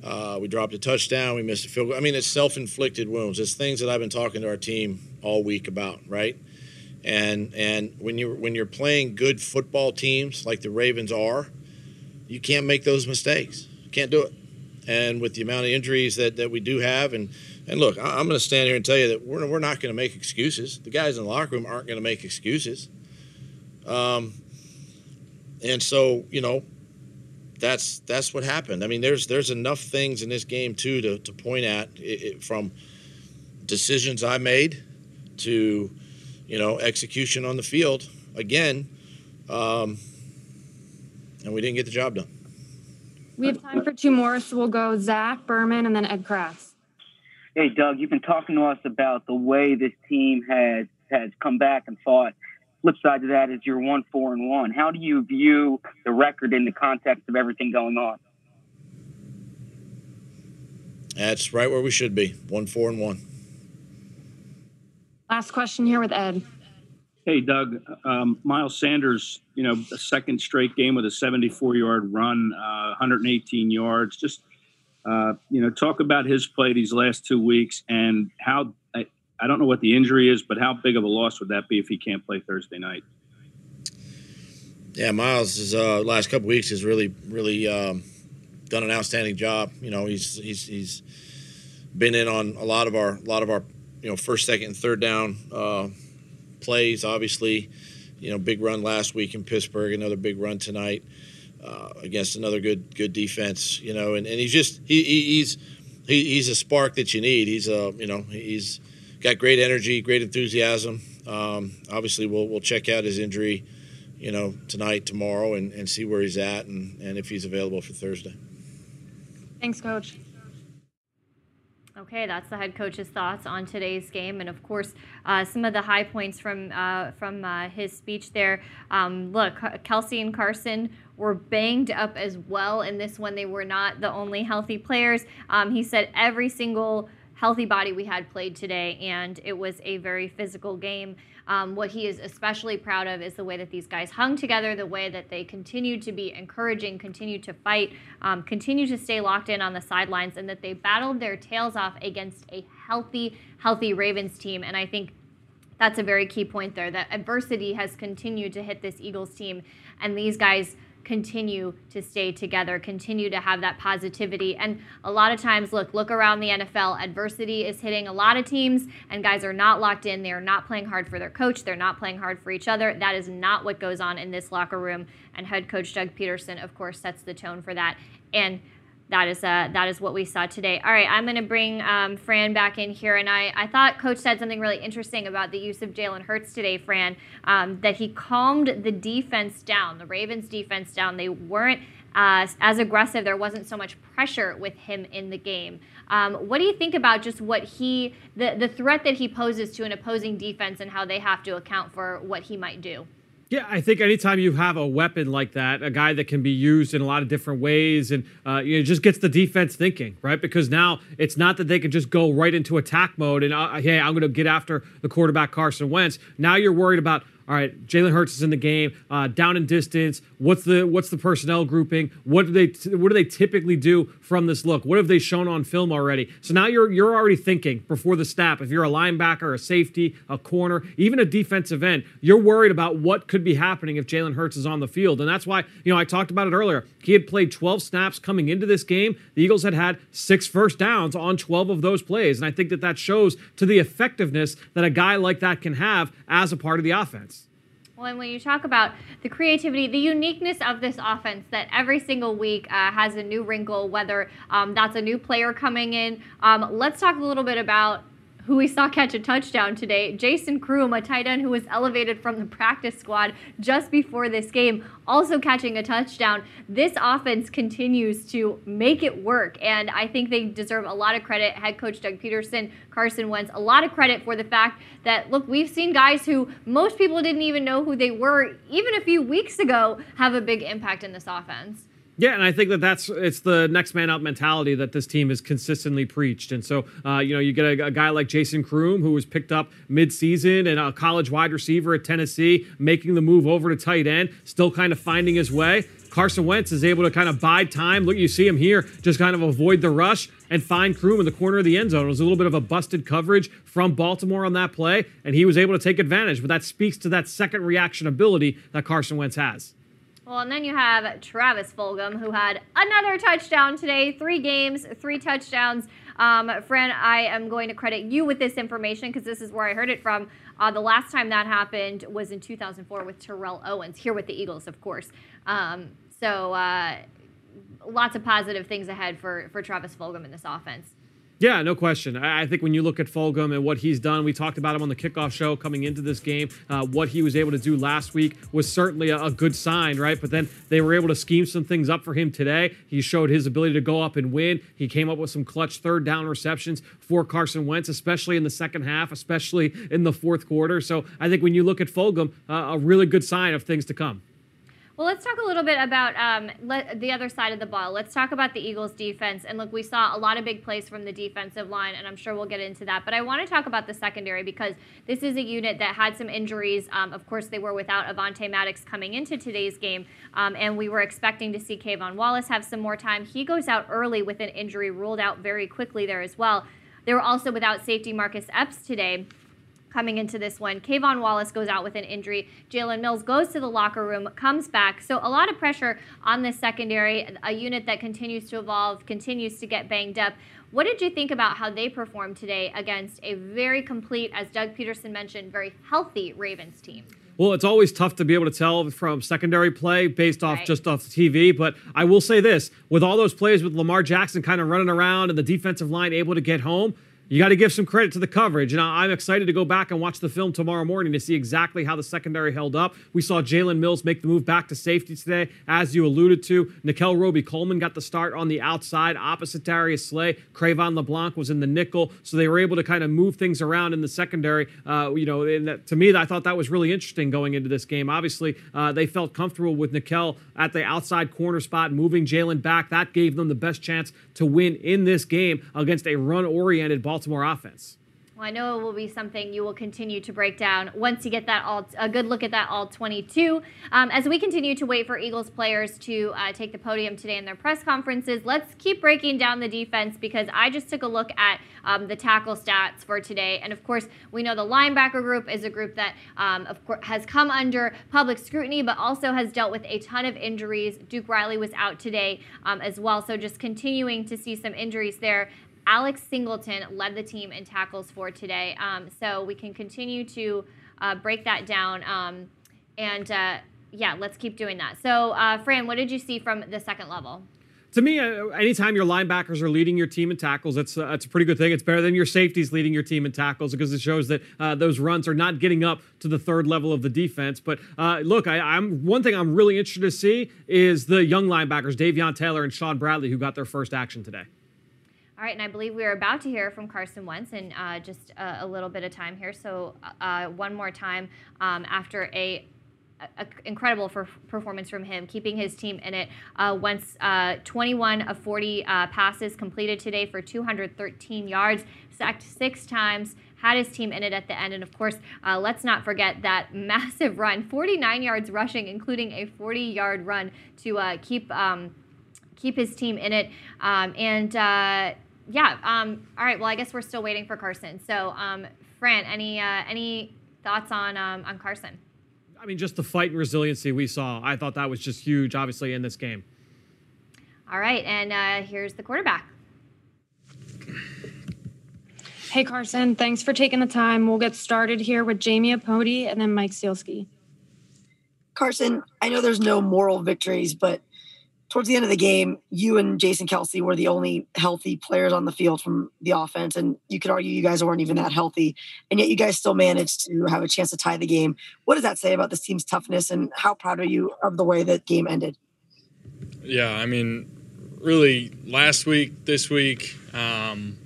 Uh, we dropped a touchdown. We missed a field goal. I mean, it's self-inflicted wounds. It's things that I've been talking to our team all week about, right? And and when you when you're playing good football teams like the Ravens are, you can't make those mistakes. You can't do it. And with the amount of injuries that, that we do have, and and look, I'm going to stand here and tell you that we're, we're not going to make excuses. The guys in the locker room aren't going to make excuses. Um, and so you know, that's that's what happened. I mean, there's there's enough things in this game too to, to point at it, it, from decisions I made to you know execution on the field again. Um, and we didn't get the job done. We have time for two more, so we'll go Zach Berman and then Ed Kracz. Hey, Doug, you've been talking to us about the way this team has has come back and fought. Flip side to that is you're one four and one. How do you view the record in the context of everything going on? That's right where we should be. One four and one. Last question here with Ed. Hey, Doug. Um, Miles Sanders, you know, a second straight game with a 74 yard run, uh, 118 yards. Just, uh, you know, talk about his play these last two weeks and how I, don't know what the injury is, but how big of a loss would that be if he can't play Thursday night? Yeah, Miles is uh, last couple weeks has really, really um, done an outstanding job. You know, he's he's he's been in on a lot of our a lot of our you know first, second, and third down uh, plays. Obviously, you know, big run last week in Pittsburgh, another big run tonight uh, against another good good defense. You know, and, and he's just he, he's he, he's a spark that you need. He's a you know he's got great energy, great enthusiasm. Um, obviously, we'll we'll check out his injury, you know, tonight, tomorrow, and, and see where he's at and, and if he's available for Thursday. Thanks, Coach. Okay, that's the head coach's thoughts on today's game, and of course, uh, some of the high points from uh, from uh, his speech there. Um, look, Kelce and Carson were banged up as well in this one. They were not the only healthy players. Um, he said every single healthy body we had played today, and it was a very physical game. Um, what he is especially proud of is the way that these guys hung together, the way that they continued to be encouraging, continued to fight, um, continued to stay locked in on the sidelines, and that they battled their tails off against a healthy, healthy Ravens team. And I think that's a very key point there that adversity has continued to hit this Eagles team, and these guys continue to stay together, continue to have that positivity. And a lot of times, look, look around the NFL, adversity is hitting a lot of teams, and guys are not locked in. They are not playing hard for their coach. They're not playing hard for each other. That is not what goes on in this locker room. And head coach Doug Pederson, of course, sets the tone for that. And that is uh, that is what we saw today. All right, I'm going to bring um, Fran back in here, and I, I thought Coach said something really interesting about the use of Jalen Hurts today, Fran. Um, that he calmed the defense down, the Ravens defense down. They weren't uh, as aggressive. There wasn't so much pressure with him in the game. Um, what do you think about just what he, the the threat that he poses to an opposing defense, and how they have to account for what he might do? Yeah, I think anytime you have a weapon like that, a guy that can be used in a lot of different ways, and uh, you know, just gets the defense thinking, right? Because now it's not that they can just go right into attack mode and uh, hey, I'm going to get after the quarterback Carson Wentz. Now you're worried about all right, Jalen Hurts is in the game, uh, down in distance. What's the what's the personnel grouping? What do they what do they typically do from this look? What have they shown on film already? So now you're you're already thinking before the snap. If you're a linebacker, a safety, a corner, even a defensive end, you're worried about what could be happening if Jalen Hurts is on the field, and that's why you know I talked about it earlier. He had played 12 snaps coming into this game. The Eagles had had six first downs on 12 of those plays, and I think that that shows to the effectiveness that a guy like that can have as a part of the offense. Well, and when you talk about the creativity, the uniqueness of this offense, that every single week uh, has a new wrinkle, whether um, that's a new player coming in. Um, let's talk a little bit about who we saw catch a touchdown today. Jason Croom, a tight end who was elevated from the practice squad just before this game, also catching a touchdown. This offense continues to make it work, and I think they deserve a lot of credit. Head coach Doug Pederson, Carson Wentz, a lot of credit for the fact that, look, we've seen guys who most people didn't even know who they were even a few weeks ago have a big impact in this offense. Yeah, and I think that that's it's the next man up mentality that this team has consistently preached. And so, uh, you know, you get a, a, guy like Jason Croom who was picked up mid-season and a college wide receiver at Tennessee, making the move over to tight end, still kind of finding his way. Carson Wentz is able to kind of bide time. Look, you see him here, just kind of avoid the rush and find Croom in the corner of the end zone. It was a little bit of a busted coverage from Baltimore on that play, and he was able to take advantage. But that speaks to that second reaction ability that Carson Wentz has. Well, and then you have Travis Fulgham, who had another touchdown today. Three games, three touchdowns. Um, Fran, I am going to credit you with this information because this is where I heard it from. Uh, the last time that happened was in 2004 with Terrell Owens, here with the Eagles, of course. Um, so uh, lots of positive things ahead for, for Travis Fulgham in this offense. Yeah, no question. I think when you look at Fulgham and what he's done, we talked about him on the kickoff show coming into this game. Uh, what he was able to do last week was certainly a, a, good sign, right? But then they were able to scheme some things up for him today. He showed his ability to go up and win. He came up with some clutch third down receptions for Carson Wentz, especially in the second half, especially in the fourth quarter. So I think when you look at Fulgham, uh, a really good sign of things to come. Well, let's talk a little bit about um, the other side of the ball. Let's talk about the Eagles' defense. And look, we saw a lot of big plays from the defensive line, and I'm sure we'll get into that. But I want to talk about the secondary because this is a unit that had some injuries. Um, of course, they were without Avonte Maddox coming into today's game, um, and we were expecting to see K'Von Wallace have some more time. He goes out early with an injury, ruled out very quickly there as well. They were also without safety Marcus Epps today coming into this one. K'Von Wallace goes out with an injury. Jalen Mills goes to the locker room, comes back. So a lot of pressure on this secondary, a unit that continues to evolve, continues to get banged up. What did you think about how they performed today against a very complete, as Doug Pederson mentioned, very healthy Ravens team? Well, it's always tough to be able to tell from secondary play based off right. just off the TV. But I will say this: with all those plays with Lamar Jackson kind of running around and the defensive line able to get home, you got to give some credit to the coverage. And I'm excited to go back and watch the film tomorrow morning to see exactly how the secondary held up. We saw Jalen Mills make the move back to safety today, as you alluded to. Nickell Robey-Coleman got the start on the outside opposite Darius Slay. Cre'Von LeBlanc was in the nickel. So they were able to kind of move things around in the secondary. Uh, you know, that, to me, I thought that was really interesting going into this game. Obviously, uh, they felt comfortable with Nickell at the outside corner spot, moving Jalen back. That gave them the best chance to win in this game against a run oriented ball Baltimore offense. Well, I know it will be something you will continue to break down once you get that all a good look at that all 22. Um, as we continue to wait for Eagles players to uh, take the podium today in their press conferences, let's keep breaking down the defense because I just took a look at um, the tackle stats for today, and of course we know the linebacker group is a group that um, of course has come under public scrutiny, but also has dealt with a ton of injuries. Duke Riley was out today um, as well, so just continuing to see some injuries there Alex Singleton led the team in tackles for today. Um, so we can continue to uh, break that down. Um, and uh, yeah, let's keep doing that. So, uh, Fran, what did you see from the second level? to me, uh, anytime your linebackers are leading your team in tackles, that's uh, that's a pretty good thing. It's better than your safeties leading your team in tackles because it shows that uh, those runs are not getting up to the third level of the defense. But look, I, am one thing I'm really interested to see is the young linebackers, Davion Taylor and Shaun Bradley, who got their first action today. All right, and I believe we are about to hear from Carson Wentz in uh, just a, a, little bit of time here. So, uh, one more time um, after a a, incredible for, performance from him, keeping his team in it. Uh, Wentz, uh, 21 of 40 uh, passes completed today for 213 yards, sacked six times, had his team in it at the end. And of course, uh, let's not forget that [LAUGHS] massive run 49 yards rushing, including a 40 yard run to uh, keep. Um, keep his team in it. Um, and uh, yeah, um, all right. Well, I guess we're still waiting for Carson. So, um, Fran, any any thoughts on um, on Carson? I mean, just the fight and resiliency we saw. I thought that was just huge, obviously, in this game. All right, and uh, here's the quarterback. Hey, Carson, thanks for taking the time. We'll get started here with Jamie Apody and then Mike Sielski. Carson, I know there's no moral victories, but towards the end of the game, you and Jason Kelce were the only healthy players on the field from the offense. And you could argue you guys weren't even that healthy. And yet you guys still managed to have a chance to tie the game. What does that say about this team's toughness and how proud are you of the way that game ended? Yeah, I mean, really, last week, this week, um,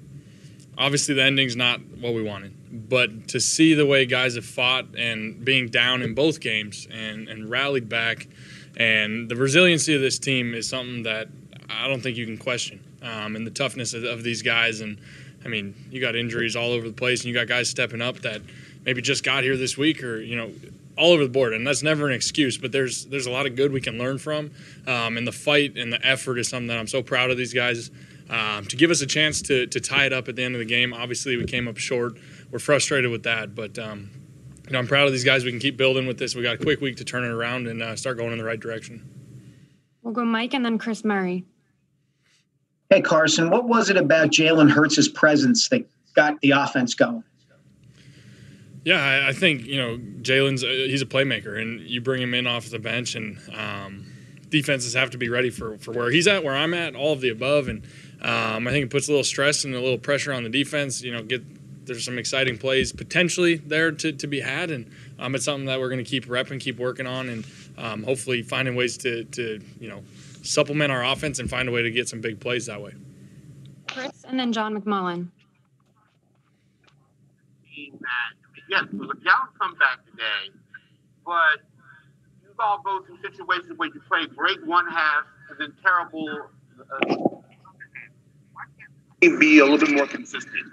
obviously the ending's not what we wanted. But to see the way guys have fought and being down in both games and, and rallied back – and the resiliency of this team is something that I don't think you can question. Um, and the toughness of, of, these guys. And I mean, you got injuries all over the place, and you got guys stepping up that maybe just got here this week, or you know, all over the board. And that's never an excuse. But there's there's a lot of good we can learn from. Um, and the fight and the effort is something that I'm so proud of these guys. Um, to give us a chance to, to tie it up at the end of the game. Obviously, we came up short. We're frustrated with that, but um, you know, I'm proud of these guys. We can keep building with this. We got a quick week to turn it around and uh, start going in the right direction. We'll go Mike and then Chris Murray. Hey Carson, what was it about Jalen Hurts' presence that got the offense going? Yeah, I, I think you know Jalen's uh, he's a playmaker, and you bring him in off the bench, and um, defenses have to be ready for for where he's at, where I'm at, all of the above, and um, I think it puts a little stress and a little pressure on the defense. You know, get there's some exciting plays potentially there to, to be had, and um, it's something that we're going to keep repping, keep working on, and um, hopefully finding ways to, to you know supplement our offense and find a way to get some big plays that way. Chris and then John McMullen. Yes, it was a gallant comeback today, but you all go through situations where you play great one half and then terrible. Uh, be a little bit more consistent.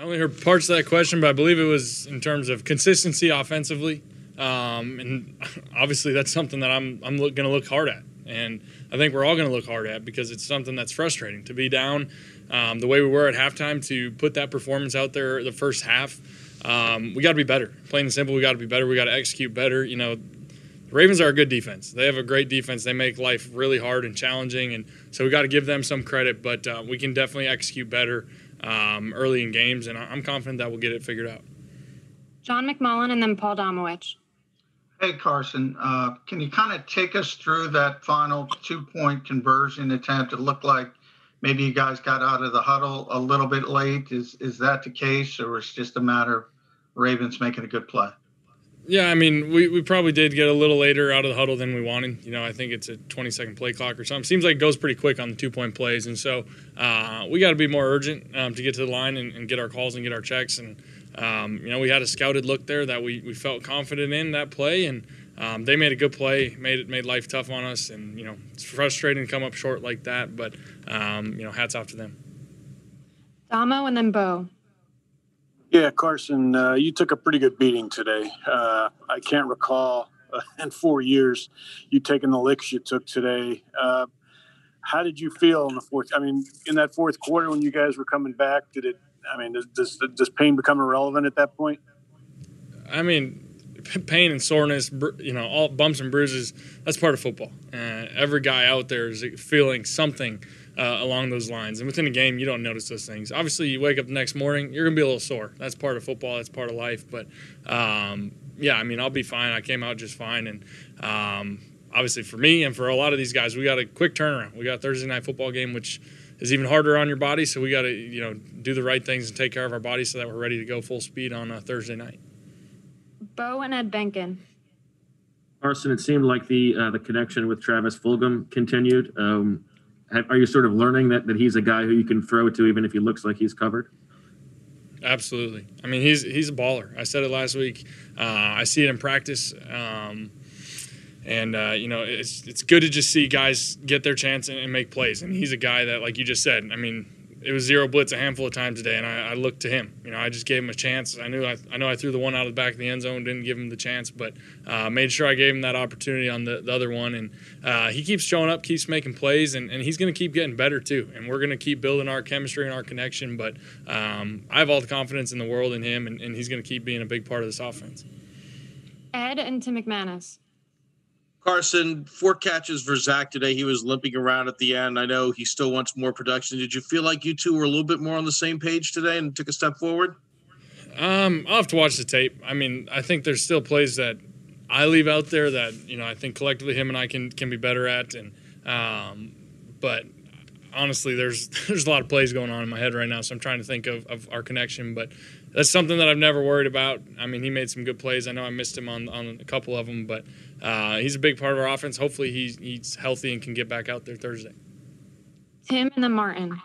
I only heard parts of that question, but I believe it was in terms of consistency offensively. Um, and [LAUGHS] obviously, that's something that I'm, I'm going to look hard at. And I think we're all going to look hard at because it's something that's frustrating to be down um, the way we were at halftime to put that performance out there the first half. Um, we got to be better. Plain and simple, we got to be better. We got to execute better. You know, the Ravens are a good defense. They have a great defense. They make life really hard and challenging, and so we got to give them some credit. But uh, we can definitely execute better um, early in games, and I'm confident that we'll get it figured out. John McMullen and then Paul Domowitch. Hey, Carson, uh, can you kind of take us through that final two point conversion attempt? It looked like maybe you guys got out of the huddle a little bit late. Is, is that the case, or is it just a matter of Ravens making a good play? Yeah, I mean, we, we probably did get a little later out of the huddle than we wanted. You know, I think it's a 20 second play clock or something. Seems like it goes pretty quick on the two point plays. And so uh, we got to be more urgent um, to get to the line and, and, get our calls and get our checks. And, um, you know, we had a scouted look there that we, we felt confident in that play. And um, they made a good play, made it made life tough on us. And, you know, it's frustrating to come up short like that. But, um, you know, hats off to them. Damo and then Bo. Yeah, Carson, uh, you took a pretty good beating today. Uh, I can't recall uh, in four years you taking the licks you took today. Uh, how did you feel in the fourth? I mean, in that fourth quarter when you guys were coming back, did it? I mean, does does, does pain become irrelevant at that point? I mean, pain and soreness, you know, all bumps and bruises. That's part of football. Uh, every guy out there is feeling something uh, along those lines. And within a game, you don't notice those things. Obviously, you wake up the next morning, you're going to be a little sore. That's part of football, that's part of life. But um, yeah, I mean, I'll be fine. I came out just fine. And, um, obviously for me and for a lot of these guys, we got a quick turnaround. We got a Thursday night football game, which is even harder on your body. So we got to you know do the right things and take care of our bodies so that we're ready to go full speed on a Thursday night. Bo and Ed Benkin. Carson, it seemed like the uh, the connection with Travis Fulgham continued. Um, have, are you sort of learning that that he's a guy who you can throw to even if he looks like he's covered? Absolutely. I mean, he's he's a baller. I said it last week. Uh, I see it in practice, um, and uh, you know, it's it's good to just see guys get their chance and, and, make plays. And he's a guy that, like you just said, I mean, it was zero blitz a handful of times today, and I, I, looked to him. You know, I just gave him a chance. I knew I, I know I threw the one out of the back of the end zone, didn't give him the chance, but uh, made sure I gave him that opportunity on the, the other one. And uh, he keeps showing up, keeps making plays, and, and he's going to keep getting better too. And we're going to keep building our chemistry and our connection. But um, I have all the confidence in the world in him, and, and he's going to keep being a big part of this offense. Ed and Tim McManus. Carson, four catches for Zach today. He was limping around at the end. I know he still wants more production. Did you feel like you two were a little bit more on the same page today and took a step forward? Um, I'll have to watch the tape. I mean, I think there's still plays that I leave out there that you know I think collectively him and I can can be better at. And um, but honestly, there's [LAUGHS] there's a lot of plays going on in my head right now, so I'm trying to think of, of our connection. But that's something that I've never worried about. I mean, he made some good plays. I know I missed him on, on a couple of them, but uh, he's a big part of our offense. Hopefully, he's, he's healthy and can get back out there Thursday. Tim and then Martin.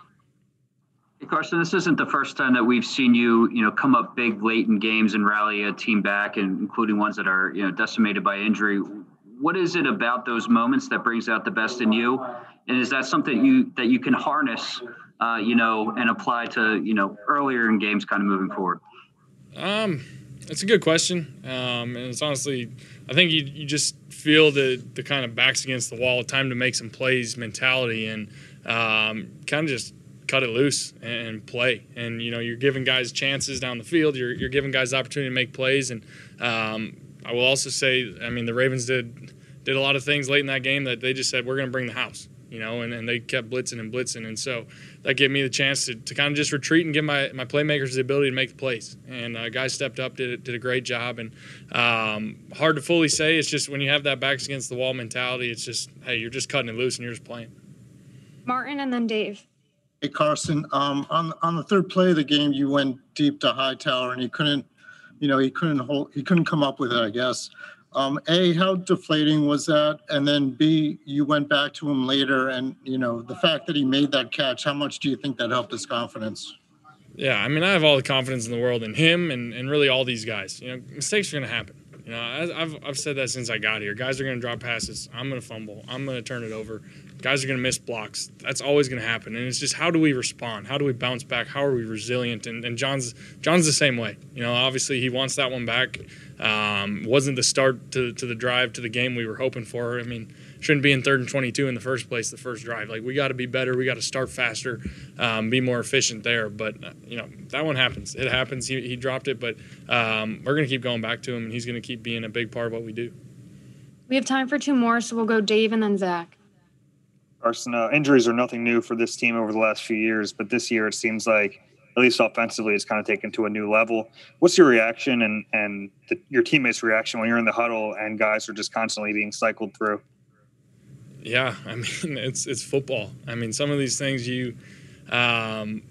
Hey Carson, this isn't the first time that we've seen you, you know, come up big late in games and rally a team back, and including ones that are, you know, decimated by injury. What is it about those moments that brings out the best in you? And is that something you that you can harness uh, you know, and apply to, you know, earlier in games kind of moving forward? Um, it's a good question. Um, and it's honestly, I think you, you just feel the, the kind of backs against the wall, time to make some plays mentality and um, kind of just cut it loose and play. And, you know, you're giving guys chances down the field. You're, you're giving guys the opportunity to make plays. And um, I will also say, I mean, the Ravens did did a lot of things late in that game that they just said, we're going to bring the house you know, and, and they kept blitzing and blitzing. And so that gave me the chance to, to kind of just retreat and give my, my playmakers the ability to make the plays. And uh, guys stepped up, did, did a great job. And um, hard to fully say. It's just when you have that backs against the wall mentality, it's just, hey, you're just cutting it loose and you're just playing. Martin and then Dave. Hey, Carson, um, on, on the third play of the game, you went deep to Hightower and he couldn't, you know, he couldn't hold, he couldn't come up with it, I guess. Um, a, how deflating was that? And then B, you went back to him later, and you know the fact that he made that catch. How much do you think that helped his confidence? Yeah, I mean, I have all the confidence in the world in him and, and really all these guys. You know, mistakes are going to happen. You know, I've, I've said that since I got here. Guys are going to drop passes. I'm going to fumble. I'm going to turn it over. Guys are going to miss blocks. That's always going to happen. And it's just how do we respond? How do we bounce back? How are we resilient? And, and John's John's the same way. You know, obviously he wants that one back. Um, wasn't the start to, to the drive to the game we were hoping for. I mean, shouldn't be in third and 22 in the first place, the first drive. Like, we got to be better. We got to start faster, um, be more efficient there. But, uh, you know, that one happens. It happens. He, he dropped it, but um, we're going to keep going back to him, and he's going to keep being a big part of what we do. We have time for two more, so we'll go Dave and then Zach. Carson, uh, injuries are nothing new for this team over the last few years, but this year it seems like at least offensively, it's kind of taken to a new level. What's your reaction and and the, your teammates' reaction when you're in the huddle and guys are just constantly being cycled through? Yeah, [LAUGHS] I mean it's it's football. I mean some of these things you um,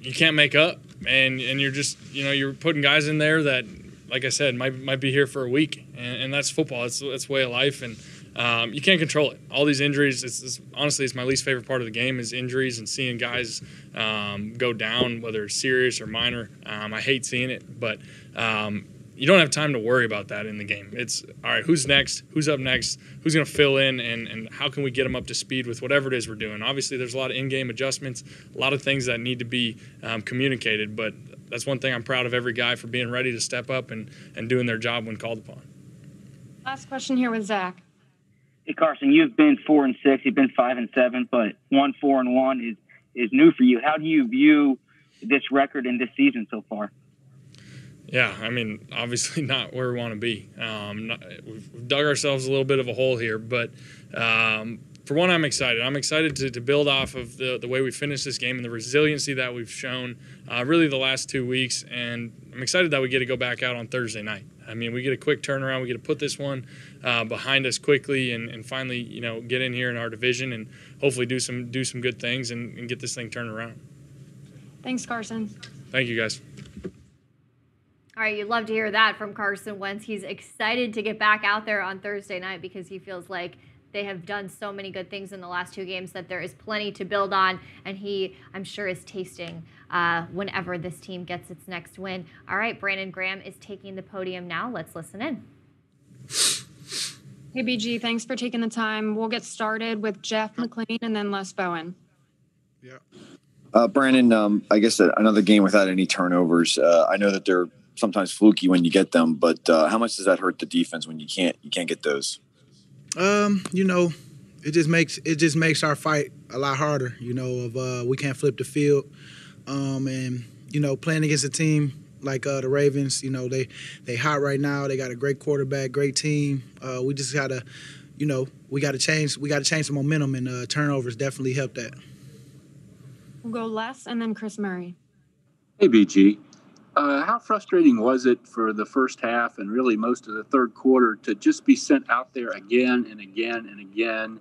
you can't make up, and and you're just you know you're putting guys in there that, like I said, might might be here for a week, and, and that's football. It's that's way of life, and um, you can't control it. All these injuries, it's, it's, honestly, it's my least favorite part of the game is injuries and seeing guys um, go down, whether it's serious or minor. Um, I hate seeing it, but um, you don't have time to worry about that in the game. It's all right. Who's next? Who's up next? Who's going to fill in? And and how can we get them up to speed with whatever it is we're doing? Obviously, there's a lot of in-game adjustments, a lot of things that need to be um, communicated. But that's one thing I'm proud of every guy for being ready to step up and and doing their job when called upon. Last question here with Zach. Hey Carson, you've been four and six, you've been five and seven, but one four and one is is new for you. How do you view this record in this season so far? Yeah, I mean, obviously [LAUGHS] not where we want to be. Um, not, we've dug ourselves a little bit of a hole here, but um, for one, I'm excited. I'm excited to, to build off of the, the way we finished this game and the resiliency that we've shown uh, really the last two weeks. And I'm excited that we get to go back out on Thursday night. I mean, we get a quick turnaround. We get to put this one uh, behind us quickly and, and finally, you know, get in here in our division and hopefully do some do some good things and, and get this thing turned around. Thanks, Carson. Thank you, guys. All right, you'd love to hear that from Carson Wentz. He's excited to get back out there on Thursday night because he feels like they have done so many good things in the last two games that there is plenty to build on, and he, I'm sure, is tasting uh, whenever this team gets its next win. All right, Brandon Graham is taking the podium now. Let's listen in. Hey, BG, thanks for taking the time. We'll get started with Jeff McLane and then Les Bowen. Yeah. Uh, Brandon, um, I guess another game without any turnovers. Uh, I know that they're sometimes fluky when you get them, but uh, how much does that hurt the defense when you can't you can't get those? Um, you know, it just makes it just makes our fight a lot harder. You know, of uh, we can't flip the field, um, and you know, playing against a team like uh, the Ravens, you know, they they hot right now. They got a great quarterback, great team. Uh, we just gotta, you know, we got to change. We got to change the momentum, and uh, turnovers definitely help that. We'll go Les, and then Chris Murray. Hey, BG. Uh, how frustrating was it for the first half and really most of the third quarter to just be sent out there again and again and again,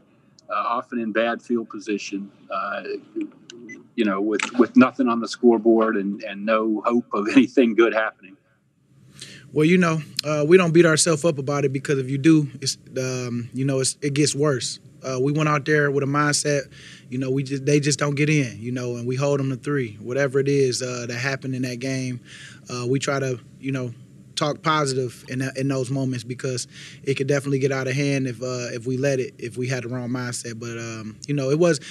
uh, often in bad field position, uh, you know, with, with nothing on the scoreboard and, and no hope of [LAUGHS] anything good happening? Well, you know, uh, we don't beat ourselves up about it because if you do, it's um, you know, it's, it gets worse. Uh, we went out there with a mindset, you know, we just they just don't get in, you know, and we hold them to three. Whatever it is uh, that happened in that game, uh, we try to, you know, talk positive in in those moments because it could definitely get out of hand if uh, if we let it, if we had the wrong mindset. But um, you know, it was,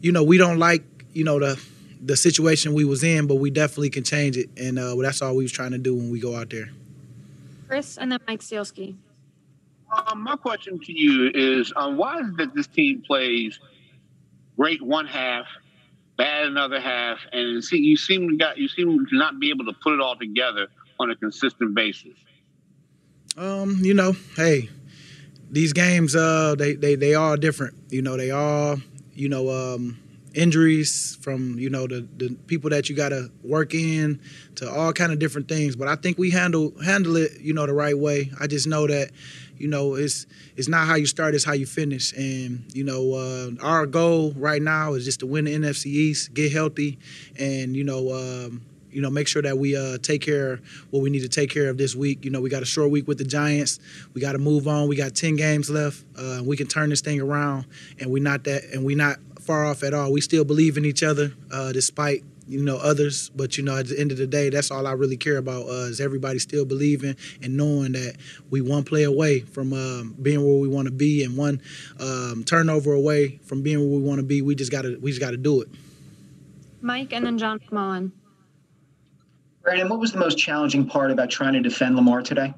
you know, we don't like, you know, the the situation we was in, but we definitely can change it, and uh, that's all we was trying to do when we go out there. Chris and then Mike Sielski. Um, my question to you is um, why is it that this team plays great one half, bad another half, and see, you seem to got you seem to not be able to put it all together on a consistent basis? Um, you know, hey, these games, uh, they they they are different. You know, they are, you know, um, injuries from you know the the people that you got to work in to all kind of different things. But I think we handle handle it, you know, the right way. I just know that you know it's it's not how you start it's how you finish. And you know uh, our goal right now is just to win the nfc east get healthy and you know um, you know make sure that we uh, take care of what we need to take care of this week. You know we got a short week with the giants. We got to move on. We got 10 games left. Uh, we can turn this thing around and we're not that and we're not far off at all we still believe in each other uh, despite you know others but you know at the end of the day that's all i really care about uh, is everybody still believing and knowing that we one play away from um, being where we want to be and one um, turnover away from being where we want to be we just gotta we just gotta do it Mike and then John McMullen. Brandon, what was the most challenging part about trying to defend Lamar today?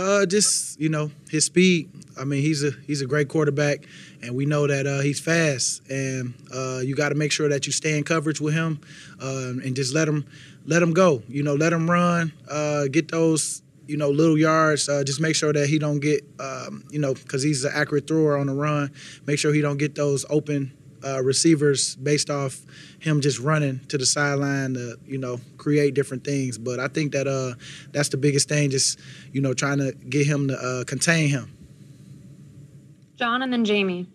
Uh, just you know his speed. I mean, he's a he's a great quarterback, and we know that uh, he's fast. And uh, you got to make sure that you stay in coverage with him, uh, and just let him let him go. You know, let him run, uh, get those you know little yards. Uh, just make sure that he don't get um, you know because he's an accurate thrower on the run. Make sure he don't get those open uh, receivers based off him just running to the sideline to you know create different things. But I think that uh, that's the biggest thing, just you know trying to get him to uh, contain him. John and then Jamie.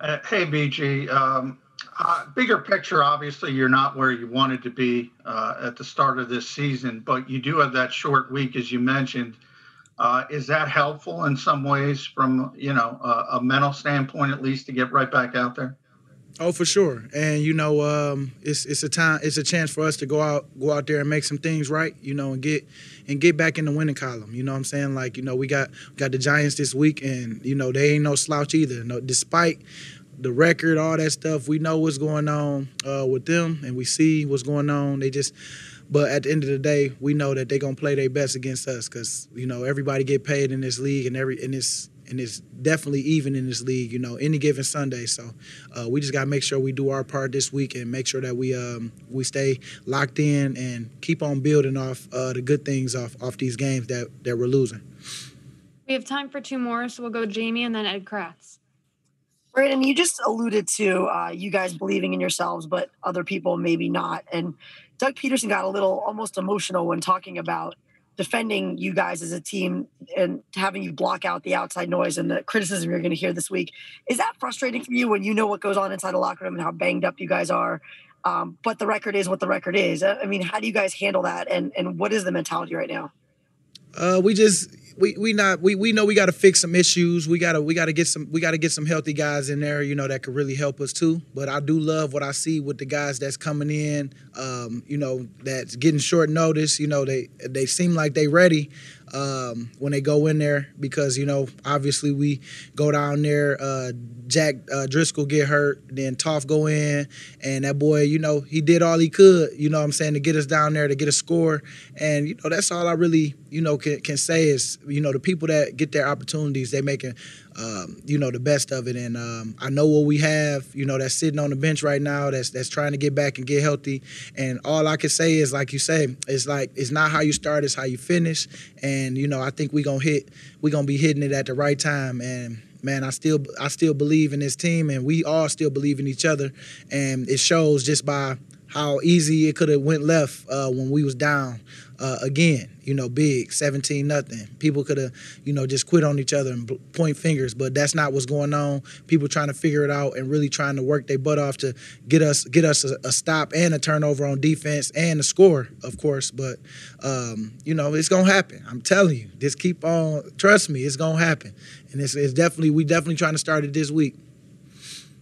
Uh, hey, BG. Um, uh, bigger picture, obviously, you're not where you wanted to be uh, at the start of this season, but you do have that short week, as you mentioned. Uh, is that helpful in some ways from you know a, a mental standpoint, at least, to get right back out there? Oh, for sure. And you know, um, it's it's a time, it's a chance for us to go out, go out there and make some things right. You know, and get and get back in the winning column. You know what I'm saying? Like, you know, we got got the Giants this week, and you know they ain't no slouch either. No, despite the record, all that stuff, we know what's going on uh, with them, and we see what's going on. They just. But at the end of the day, we know that they're gonna play their best against us because you know everybody get paid in this league, and every and it's and it's definitely even in this league, you know, any given Sunday. So uh, we just got to make sure we do our part this week and make sure that we um, we stay locked in and keep on building off uh, the good things off off these games that that we're losing. We have time for two more, so we'll go Jamie and then Ed Kracz. Brandon, you just alluded to uh, you guys believing in yourselves, but other people maybe not. And Doug Pederson got a little almost emotional when talking about defending you guys as a team and having you block out the outside noise and the criticism you're going to hear this week. Is that frustrating for you when you know what goes on inside the locker room and how banged up you guys are? Um, but the record is what the record is. I mean, how do you guys handle that? And and what is the mentality right now? Uh, we just we we not we we know we got to fix some issues. We gotta we gotta get some we gotta get some healthy guys in there. You know that could really help us too. But I do love what I see with the guys that's coming in. Um, you know that's getting short notice. You know they they seem like they ready um, when they go in there because you know obviously we go down there. Uh, Jack uh, Driscoll get hurt, then Toth go in, and that boy, you know, he did all he could. You know, what I'm saying to get us down there to get a score, and you know that's all I really you know can, can say is you know the people that get their opportunities, they making um, you know the best of it. And um, I know what we have, you know, that's sitting on the bench right now, that's that's trying to get back and get healthy. And all I can say is, like you say, it's like it's not how you start, it's how you finish. And you know, I think we gonna hit, we gonna be hitting it at the right time. And man, I still I still believe in this team, and we all still believe in each other. And it shows just by how easy it could have went left uh, when we was down uh, again. You know, big, seventeen nothing. People could have, you know, just quit on each other and point fingers, but that's not what's going on. People trying to figure it out and really trying to work their butt off to get us get us a, a stop and a turnover on defense and a score, of course. But um, you know, it's gonna happen. I'm telling you, just keep on. Trust me, it's gonna happen, and it's, it's definitely we definitely trying to start it this week.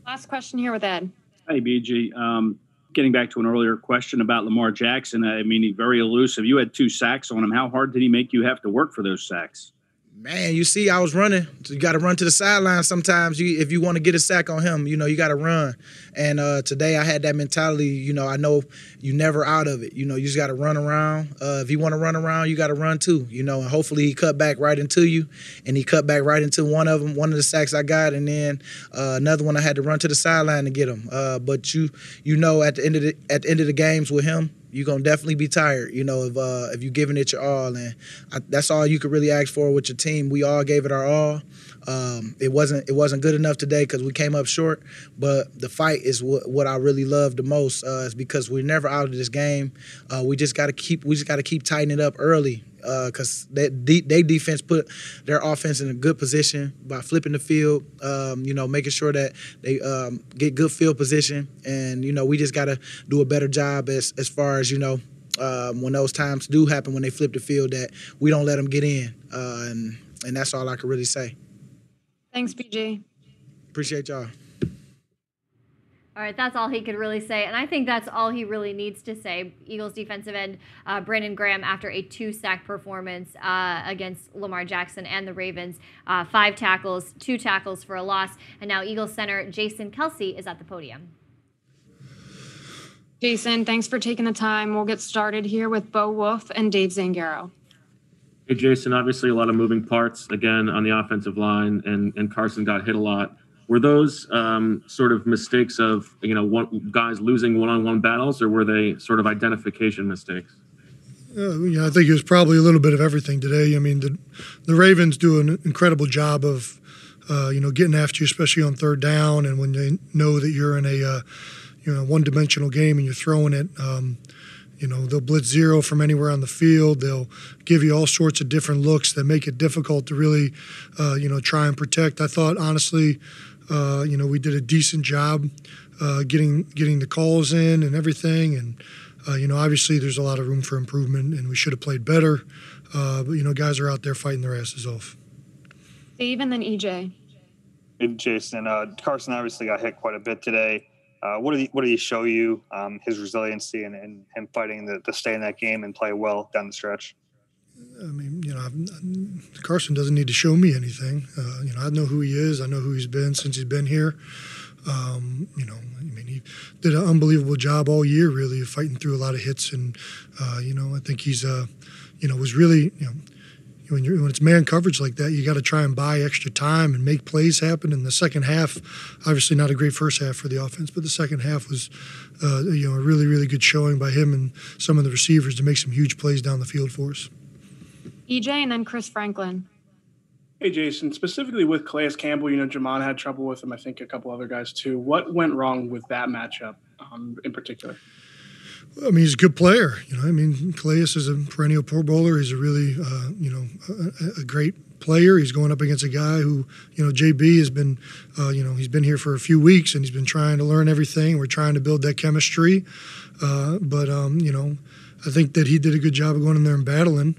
Last question here with Ed. Hey, BG. Um, getting back to an earlier question about Lamar Jackson, I mean, he's very elusive. You had two sacks on him. How hard did he make you have to work for those sacks? Man, you see, I was running. So you got to run to the sideline sometimes. You, if you want to get a sack on him, you know, you got to run. And uh, today I had that mentality. You know, I know you never out of it. You know, you just got to run around. Uh, if you want to run around, you got to run too. You know, and hopefully he cut back right into you, and he cut back right into one of them, one of the sacks I got, and then uh, another one I had to run to the sideline to get him. Uh, but you, you know, at the end of the at the end of the games with him, you're gonna definitely be tired, you know, if uh, if you giving it your all, and I, that's all you could really ask for with your team. We all gave it our all. Um, it wasn't it wasn't good enough today because we came up short, but the fight is what, what I really love the most. Uh, is because we're never out of this game. Uh, we just got to keep we just got to keep tightening it up early because uh, they, they defense put their offense in a good position by flipping the field, um, you know, making sure that they um, get good field position, and you know we just got to do a better job as as far as you know um, when those times do happen when they flip the field that we don't let them get in, uh, and and that's all I can really say. Thanks, BG. Appreciate y'all. All right, that's all he could really say. And I think that's all he really needs to say. Eagles defensive end uh, Brandon Graham, after a two sack performance uh, against Lamar Jackson and the Ravens, uh, five tackles, two tackles for a loss. And now Eagles center Jason Kelce is at the podium. Jason, thanks for taking the time. We'll get started here with Bo Wulf and Dave Zangaro. Hey, Jason, obviously a lot of moving parts again on the offensive line, and, and Carson got hit a lot. Were those um, sort of mistakes of, you know, one, guys losing one on one battles, or were they sort of identification mistakes? Uh, yeah, I think it was probably a little bit of everything today. I mean, the, the Ravens do an incredible job of, uh, you know, getting after you, especially on third down, and when they know that you're in a, uh, you know, one-dimensional game and you're throwing it. Um, you know, they'll blitz zero from anywhere on the field. They'll give you all sorts of different looks that make it difficult to really, uh, you know, try and protect. I thought honestly, uh, you know, we did a decent job uh, getting getting the calls in and everything. And uh, you know, obviously, there's a lot of room for improvement, and we should have played better. Uh, but you know, guys are out there fighting their asses off. Steve and then EJ. Hey, Jason. Uh, Carson obviously got hit quite a bit today. Uh, what did he What did he show you? Um, his resiliency and, and him fighting to, to stay in that game and play well down the stretch. I mean, you know, I've, Carson doesn't need to show me anything. Uh, you know, I know who he is. I know who he's been since he's been here. Um, you know, I mean, he did an unbelievable job all year, really, fighting through a lot of hits. And, uh, you know, I think he's, uh, you know, was really, you know, when, you're, when it's man coverage like that, you got to try and buy extra time and make plays happen. In the second half, obviously not a great first half for the offense, but the second half was, uh, you know, a really, really good showing by him and some of the receivers to make some huge plays down the field for us. EJ and then Chris Franklin. Hey, Jason, specifically with Calais Campbell, you know, Jamon had trouble with him. I think a couple other guys too. What went wrong with that matchup um, in particular? I mean, he's a good player. You know, I mean, Calais is a perennial Pro Bowler. He's a really, uh, you know, a, a, great player. He's going up against a guy who, you know, JB has been, uh, you know, he's been here for a few weeks and he's been trying to learn everything. We're trying to build that chemistry. Uh, but, um, you know, I think that he did a good job of going in there and battling.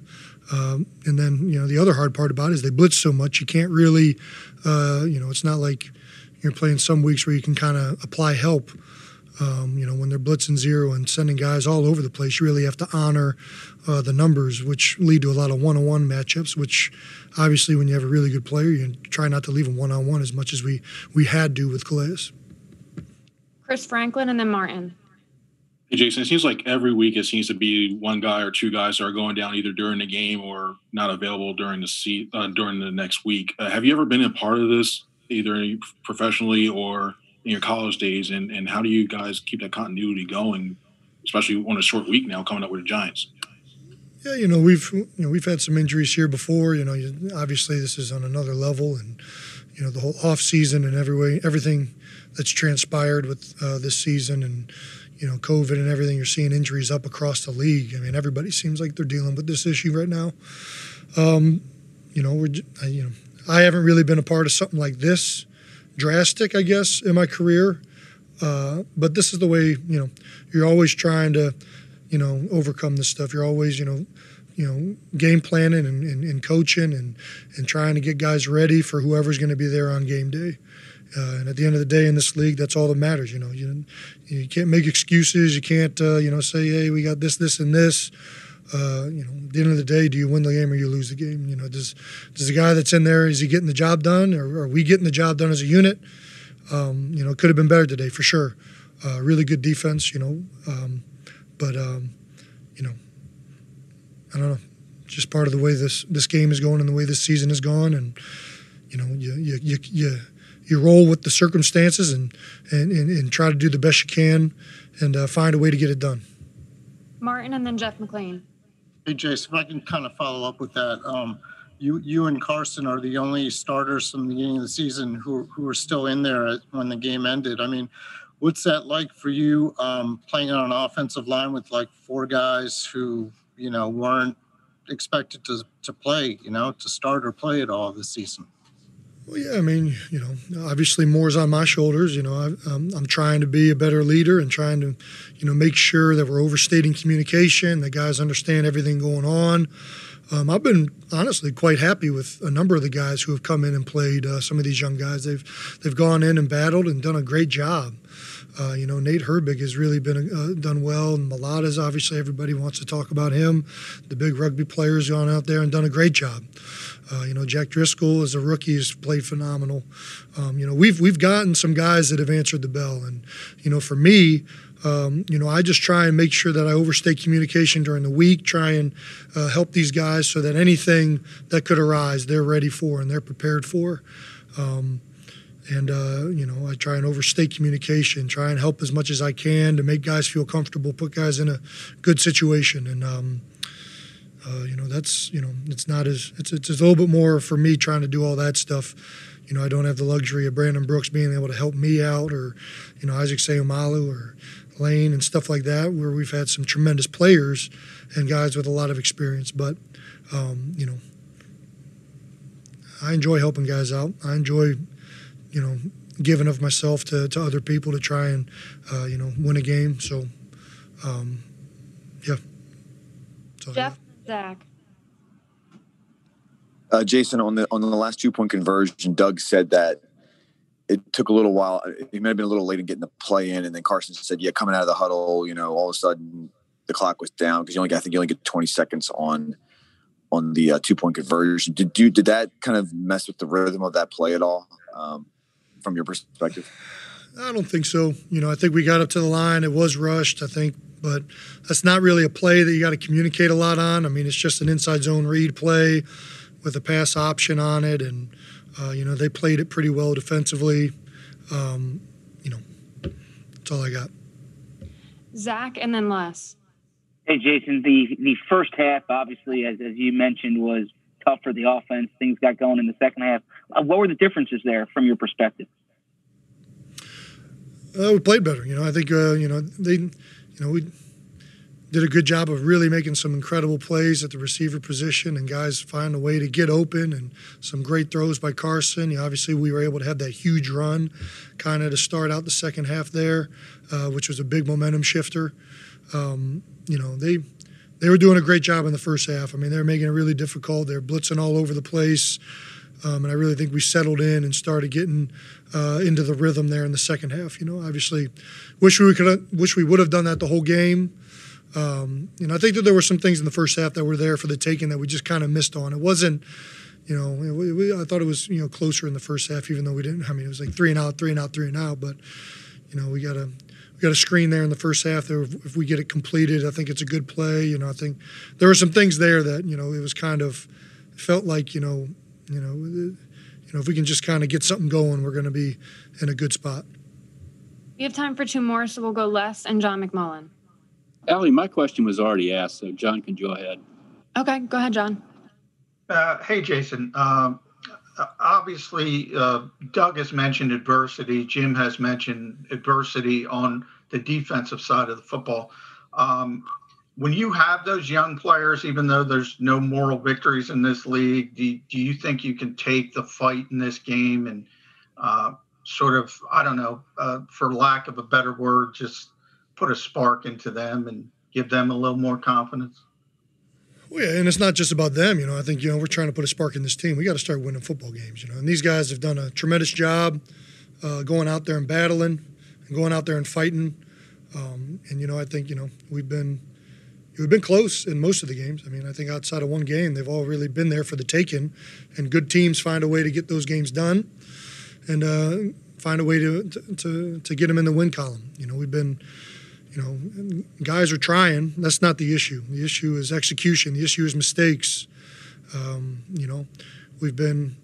Um, and then, you know, the other hard part about it is they blitz so much. You can't really, uh, you know, it's not like you're playing some weeks where you can kind of apply help. Um, you know, when they're blitzing zero and sending guys all over the place, you really have to honor uh, the numbers, which lead to a lot of one-on-one matchups. Which, obviously, when you have a really good player, you try not to leave them one-on-one as much as we we had to with Calais. Chris Franklin and then Martin. Hey, Jason, it seems like every week it seems to be one guy or two guys that are going down either during the game or not available during the seat uh, during the next week. Uh, have you ever been a part of this, either professionally or in your college days, and, and how do you guys keep that continuity going, especially on a short week now coming up with the Giants? Yeah, you know we've you know we've had some injuries here before. You know, obviously this is on another level, and you know the whole off season and every way everything that's transpired with uh, this season and you know COVID and everything. You're seeing injuries up across the league. I mean, everybody seems like they're dealing with this issue right now. Um, you know, we're you know I haven't really been a part of something like this drastic, I guess, in my career. Uh, but this is the way, you know, you're always trying to, you know, overcome this stuff. You're always, you know, you know, game planning and, and, and coaching and, and trying to get guys ready for whoever's going to be there on game day. Uh, and at the end of the day, in this league, that's all that matters. You know, you, you can't make excuses. You can't, uh, you know, say, hey, we got this, this, and this uh, you know, at the end of the day, do you win the game or you lose the game? You know, does does the guy that's in there is he getting the job done, or are we getting the job done as a unit? Um, you know, it could have been better today for sure. Uh, really good defense, you know, um, but um, you know, I don't know, just part of the way this this game is going and the way this season has gone, and you know, you you you. you you roll with the circumstances and, and, and, and try to do the best you can and uh, find a way to get it done. Martin and then Jeff McLane. Hey, Jason, if I can kind of follow up with that. Um, you, you and Carson are the only starters from the beginning of the season who, who are still in there when the game ended. I mean, what's that like for you um, playing on an offensive line with like four guys who, you know, weren't expected to, to play, you know, to start or play at all this season? Well, yeah, I mean, you know, obviously more is on my shoulders. You know, I, am I'm trying to be a better leader and trying to, you know, make sure that we're overstating communication, that guys understand everything going on. Um, I've been honestly quite happy with a number of the guys who have come in and played. Uh, some of these young guys, they've they've gone in and battled and done a great job. Uh, you know, Nate Herbig has really been uh, done well, and Mailata's obviously everybody wants to talk about him. The big rugby players gone out there and done a great job. Uh, you know, Jack Driscoll as a rookie has played phenomenal. Um, you know, we've we've gotten some guys that have answered the bell, and you know, for me, um, you know, I just try and make sure that I overstay communication during the week, try and uh, help these guys so that anything that could arise, they're ready for and they're prepared for. Um, and uh, you know, I try and overstay communication, try and help as much as I can to make guys feel comfortable, put guys in a good situation, and um, uh, you know, that's you know, it's not as it's it's a little bit more for me trying to do all that stuff. You know, I don't have the luxury of Brandon Brooks being able to help me out, or you know, Isaac Seumalo or Lane and stuff like that, where we've had some tremendous players and guys with a lot of experience. But um, you know, I enjoy helping guys out. I enjoy, you know, giving of myself to, to other people to try and uh, you know win a game. So, um, yeah. So, Jeff. Zach. Uh, Jason, on the on the last two point conversion, Doug said that it took a little while. He may have been a little late in getting the play in, and then Carson said, "Yeah, coming out of the huddle, you know, all of a sudden the clock was down because you only I think you only get 20 seconds on on the uh, two point conversion. Did you did that kind of mess with the rhythm of that play at all um, from your perspective? I don't think so. You know, I think we got up to the line. It was rushed. I think but that's not really a play that you got to communicate a lot on. I mean, it's just an inside zone read play with a pass option on it, and uh, you know they played it pretty well defensively. Um, you know, that's all I got. Zach, and then Les. Hey, Jason. The the first half, obviously, as as you mentioned, was tough for the offense. Things got going in the second half. Uh, what were the differences there from your perspective? Uh, we played better. You know, I think uh, you know they you know, we did a good job of really making some incredible plays at the receiver position and guys find a way to get open and some great throws by Carson. You know, obviously, we were able to have that huge run kind of to start out the second half there, uh, which was a big momentum shifter. Um, you know, they they were doing a great job in the first half. I mean, they were making it really difficult. They're blitzing all over the place. Um, and I really think we settled in and started getting uh, into the rhythm there in the second half. You know, obviously, wish we could wish we would have done that the whole game. Um, you know, I think that there were some things in the first half that were there for the taking that we just kind of missed on. It wasn't, you know, we, we, I thought it was you know closer in the first half, even though we didn't. I mean, it was like three and out, three and out, three and out. But you know, we got a we got a screen there in the first half. If we get it completed, I think it's a good play. You know, I think there were some things there that you know it was kind of felt like you know you know, you know, if we can just kind of get something going, we're going to be in a good spot. We have time for two more, so we'll go Les and John McMullen. Allie, my question was already asked, so John can go ahead. Okay, go ahead, John. Uh, hey, Jason. Um, obviously, uh, Doug has mentioned adversity. Jim has mentioned adversity on the defensive side of the football. Um, when you have those young players, even though there's no moral victories in this league, do, do you think you can take the fight in this game and uh, sort of, I don't know, uh, for lack of a better word, just put a spark into them and give them a little more confidence? Well, yeah, and it's not just about them. You know, I think you know we're trying to put a spark in this team. We got to start winning football games. You know, and these guys have done a tremendous job uh, going out there and battling and going out there and fighting. Um, and you know, I think you know we've been we've been close in most of the games. I mean, I think outside of one game, they've all really been there for the taking, and good teams find a way to get those games done, and uh, find a way to, to to get them in the win column. You know, we've been, you know, guys are trying. That's not the issue. The issue is execution. The issue is mistakes. Um, you know, we've been,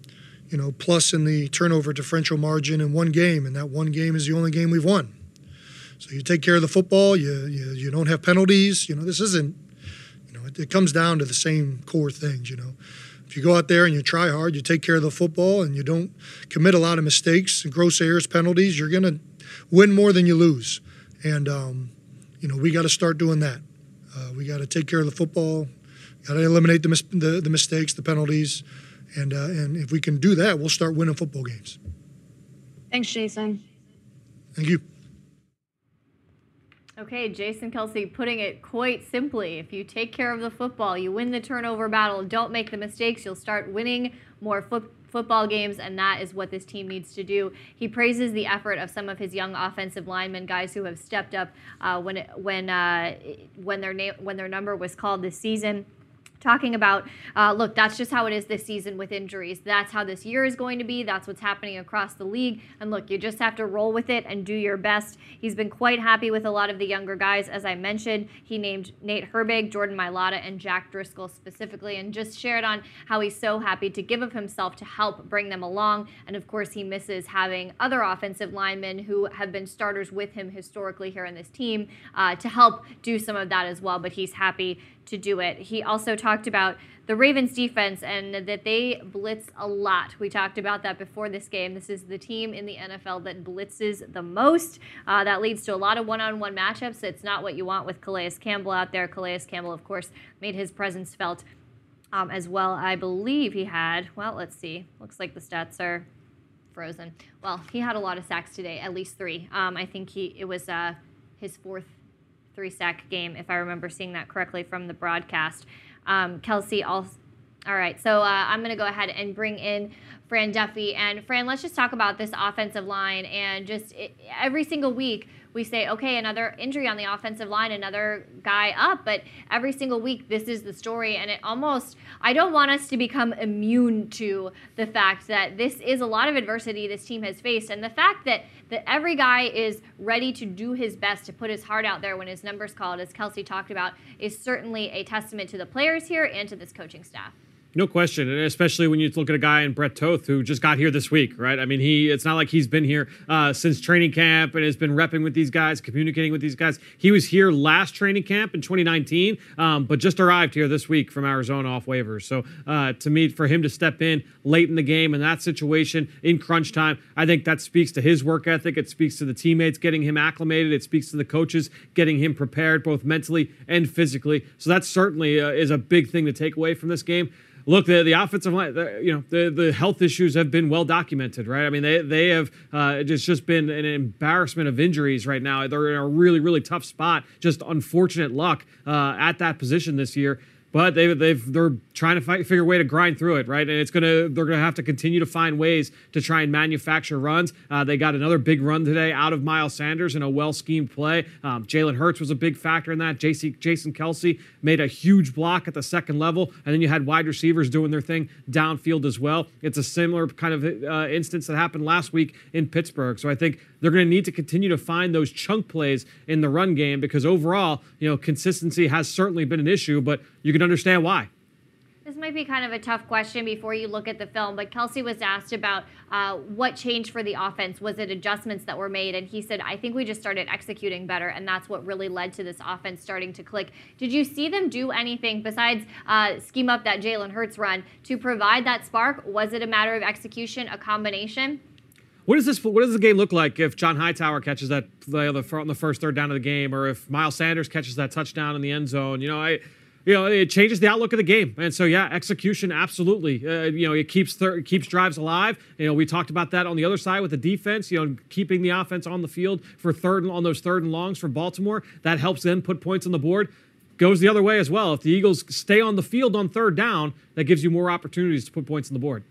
you know, plus in the turnover differential margin in one game, and that one game is the only game we've won. So you take care of the football. You, you you don't have penalties. You know this isn't. You know it, it comes down to the same core things. You know, if you go out there and you try hard, you take care of the football, and you don't commit a lot of mistakes, and gross errors, penalties, you're gonna win more than you lose. And um, you know we got to start doing that. Uh, we got to take care of the football. Got to eliminate the, mis- the, the mistakes, the penalties, and uh, and if we can do that, we'll start winning football games. Thanks, Jason. Thank you. Okay, Jason Kelce putting it quite simply. If you take care of the football, you win the turnover battle, don't make the mistakes, you'll start winning more foot football games, and that is what this team needs to do. He praises the effort of some of his young offensive linemen, guys who have stepped up uh, when when uh, when their name when their number was called this season talking about uh, look that's just how it is this season with injuries. That's how this year is going to be. That's what's happening across the league. And look you just have to roll with it and do your best. He's been quite happy with a lot of the younger guys. As i mentioned he named nate herbig jordan mailata and jack driscoll specifically and just shared on how he's so happy to give of himself to help bring them along. And of course he misses having other offensive linemen who have been starters with him historically here in this team uh, to help do some of that as well. But he's happy to do it. He also talked about the Ravens defense and that they blitz a lot. We talked about that before this game. This is the team in the NFL that blitzes the most. Uh, that leads to a lot of one on one matchups. It's not what you want with Calais Campbell out there. Calais Campbell, of course, made his presence felt um, as well. I believe he had, well, let's see. Looks like the stats are frozen. Well, he had a lot of sacks today, at least three. Um, I think he it was uh, his fourth three sack game, if I remember seeing that correctly from the broadcast. Um, also. All right, so uh, I'm going to go ahead and bring in Fran Duffy. And Fran, let's just talk about this offensive line. And just it, every single week, we say, okay, another injury on the offensive line, another guy up. But every single week, this is the story. And it almost, I don't want us to become immune to the fact that this is a lot of adversity this team has faced. And the fact that, that every guy is ready to do his best to put his heart out there when his number's called, as Kelce talked about, is certainly a testament to the players here and to this coaching staff. No question, and especially when you look at a guy in Brett Toth who just got here this week, right? I mean, he it's not like he's been here uh, since training camp and has been repping with these guys, communicating with these guys. He was here last training camp in 2019, um, but just arrived here this week from Arizona off waivers. So uh, to me, for him to step in late in the game in that situation in crunch time, I think that speaks to his work ethic. It speaks to the teammates getting him acclimated. It speaks to the coaches getting him prepared both mentally and physically. So that certainly uh, is a big thing to take away from this game look, the, the offensive line, the, you know, the, the health issues have been well documented, right? I mean, they, they have, uh, it's just been an embarrassment of injuries right now. They're in a really, really tough spot. Just unfortunate luck uh, at that position this year but they, they've they're trying to fight, figure a way to grind through it, right? And it's gonna they're gonna have to continue to find ways to try and manufacture runs. Uh, they got another big run today out of Miles Sanders in a well schemed play. Um, Jalen Hurts was a big factor in that. JC, Jason Kelce made a huge block at the second level, and then you had wide receivers doing their thing downfield as well. It's a similar kind of uh, instance that happened last week in Pittsburgh. So I think they're going to need to continue to find those chunk plays in the run game because overall, you know, consistency has certainly been an issue, but you can understand why. This might be kind of a tough question before you look at the film, but Kelce was asked about uh, what changed for the offense. Was it adjustments that were made? And he said, I think we just started executing better, and that's what really led to this offense starting to click. Did you see them do anything besides uh, scheme up that Jalen Hurts run to provide that spark? Was it a matter of execution, a combination? What does this? What does the game look like if John Hightower catches that play on the, on the first third down of the game, or if Miles Sanders catches that touchdown in the end zone? You know, I, you know, it changes the outlook of the game. And so, yeah, execution absolutely. Uh, you know, it keeps thir- keeps drives alive. You know, we talked about that on the other side with the defense. You know, keeping the offense on the field for third on those third and longs for Baltimore that helps them put points on the board. Goes the other way as well. If the Eagles stay on the field on third down, that gives you more opportunities to put points on the board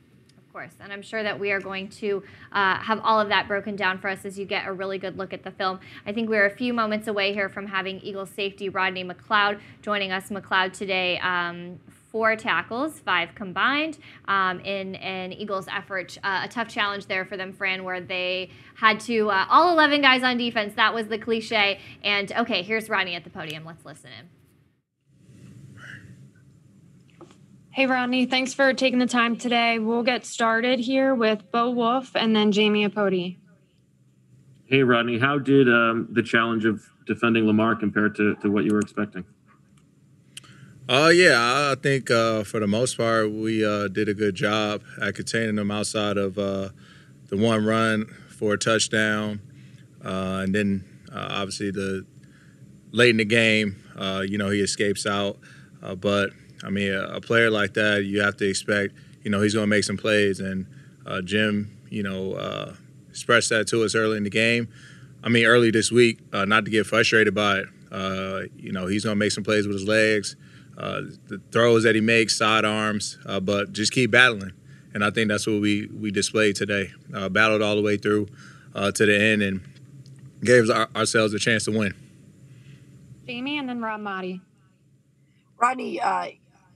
course. And I'm sure that we are going to uh, have all of that broken down for us as you get a really good look at the film. I think we're a few moments away here from having Eagles safety Rodney McLeod joining us. McLeod today. Um, four tackles, five combined, um, in an Eagles effort. Uh, a tough challenge there for them, Fran, where they had to, uh, all 11 guys on defense. That was the cliche. And okay, here's Rodney at the podium. Let's listen in. Hey, Rodney, thanks for taking the time today. We'll get started here with Bo Wulf and then Jamie Apody. Hey, Rodney, how did um, the challenge of defending Lamar compare to, to what you were expecting? Uh, yeah, I think uh, for the most part, we uh, did a good job at containing them outside of uh, the one run for a touchdown. Uh, and then uh, obviously the late in the game, uh, you know, he escapes out. Uh, but I mean, a, a, player like that, you have to expect, you know, he's going to make some plays. And uh, Jim, you know, uh, expressed that to us early in the game. I mean, early this week, uh, not to get frustrated by it. Uh, you know, he's going to make some plays with his legs, uh, the throws that he makes, side arms, uh, but just keep battling. And I think that's what we we displayed today. battled all the way through to the end and gave our, ourselves a chance to win. Jamie and then Rob Maaddi. Rodney,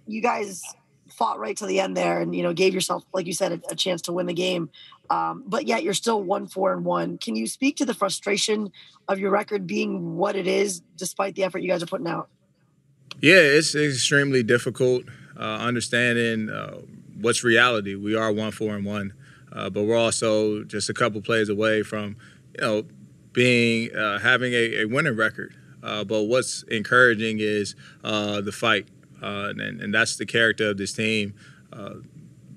you guys fought right to the end there and you know gave yourself like you said a, a chance to win the game. Um, but yet you're still one four and one. Can you speak to the frustration of your record being what it is despite the effort you guys are putting out? Yeah it's extremely difficult uh, understanding uh, what's reality. We are one four and one uh, but we're also just a couple plays away from you know being uh, having a, a, winning record. Uh, but what's encouraging is uh, the fight uh, and, and, that's the character of this team. Uh,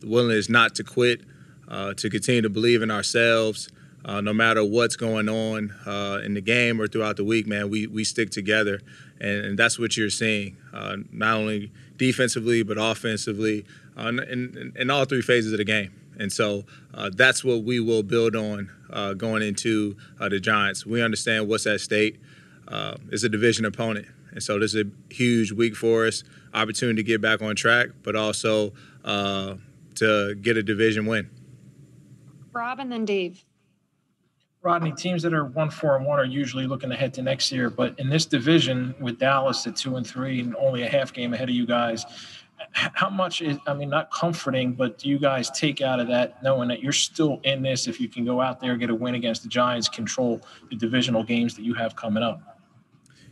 the willingness not to quit, uh, to continue to believe in ourselves, uh, no matter what's going on uh, in the game or throughout the week. Man, we we stick together, and, and that's what you're seeing, uh, not only defensively but offensively, in, in, in, all three phases of the game. And so that's what we will build on going into the Giants. We understand what's at stake. it's a division opponent. And so this is a huge week for us, opportunity to get back on track, but also uh, to get a division win. Rob and then Dave. Rodney, teams that are one four and one are usually looking ahead to next year, but in this division with Dallas at two and three and only a half game ahead of you guys, how much is I mean not comforting, but do you guys take out of that knowing that you're still in this if you can go out there get a win against the Giants, control the divisional games that you have coming up?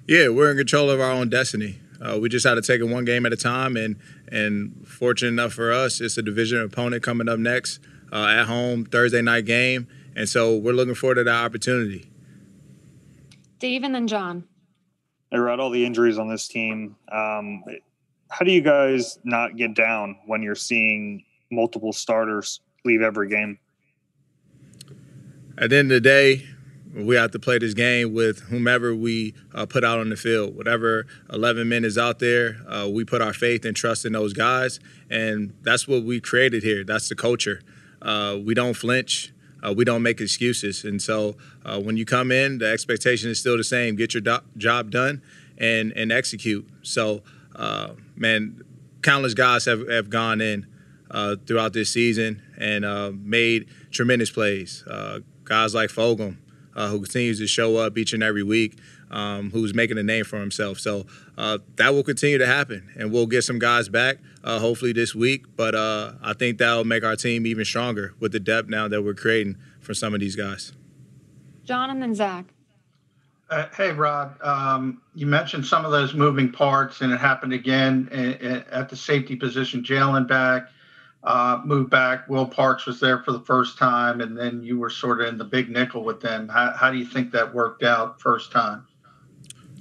Yeah, we're in control of our own destiny. Uh, we just had to take it one game at a time, and and fortunate enough for us, it's a division opponent coming up next uh, at home Thursday night game, and so we're looking forward to that opportunity. Dave and then John. Hey, Rod, all the injuries on this team. Um, how do you guys not get down when you're seeing multiple starters leave every game? At the end of the day, we have to play this game with whomever we uh, put out on the field. Whatever 11 men is out there, uh, we put our faith and trust in those guys, and that's what we created here. That's the culture. Uh, we don't flinch. Uh, we don't make excuses, and so uh, when you come in, the expectation is still the same: get your do- job done and and execute. So, uh, man, countless guys have, have gone in throughout this season and made tremendous plays. guys like Fulgham uh, who continues to show up each and every week, um, who's making a name for himself. So uh, that will continue to happen, and we'll get some guys back uh, hopefully this week. But uh, I think that'll make our team even stronger with the depth now that we're creating for some of these guys. John and then Zach. Uh, hey, Rod, um, you mentioned some of those moving parts, and it happened again at the safety position. Jalen back, uh, moved back. Will Parks was there for the first time, and then you were sort of in the big nickel with them. How, how do you think that worked out first time?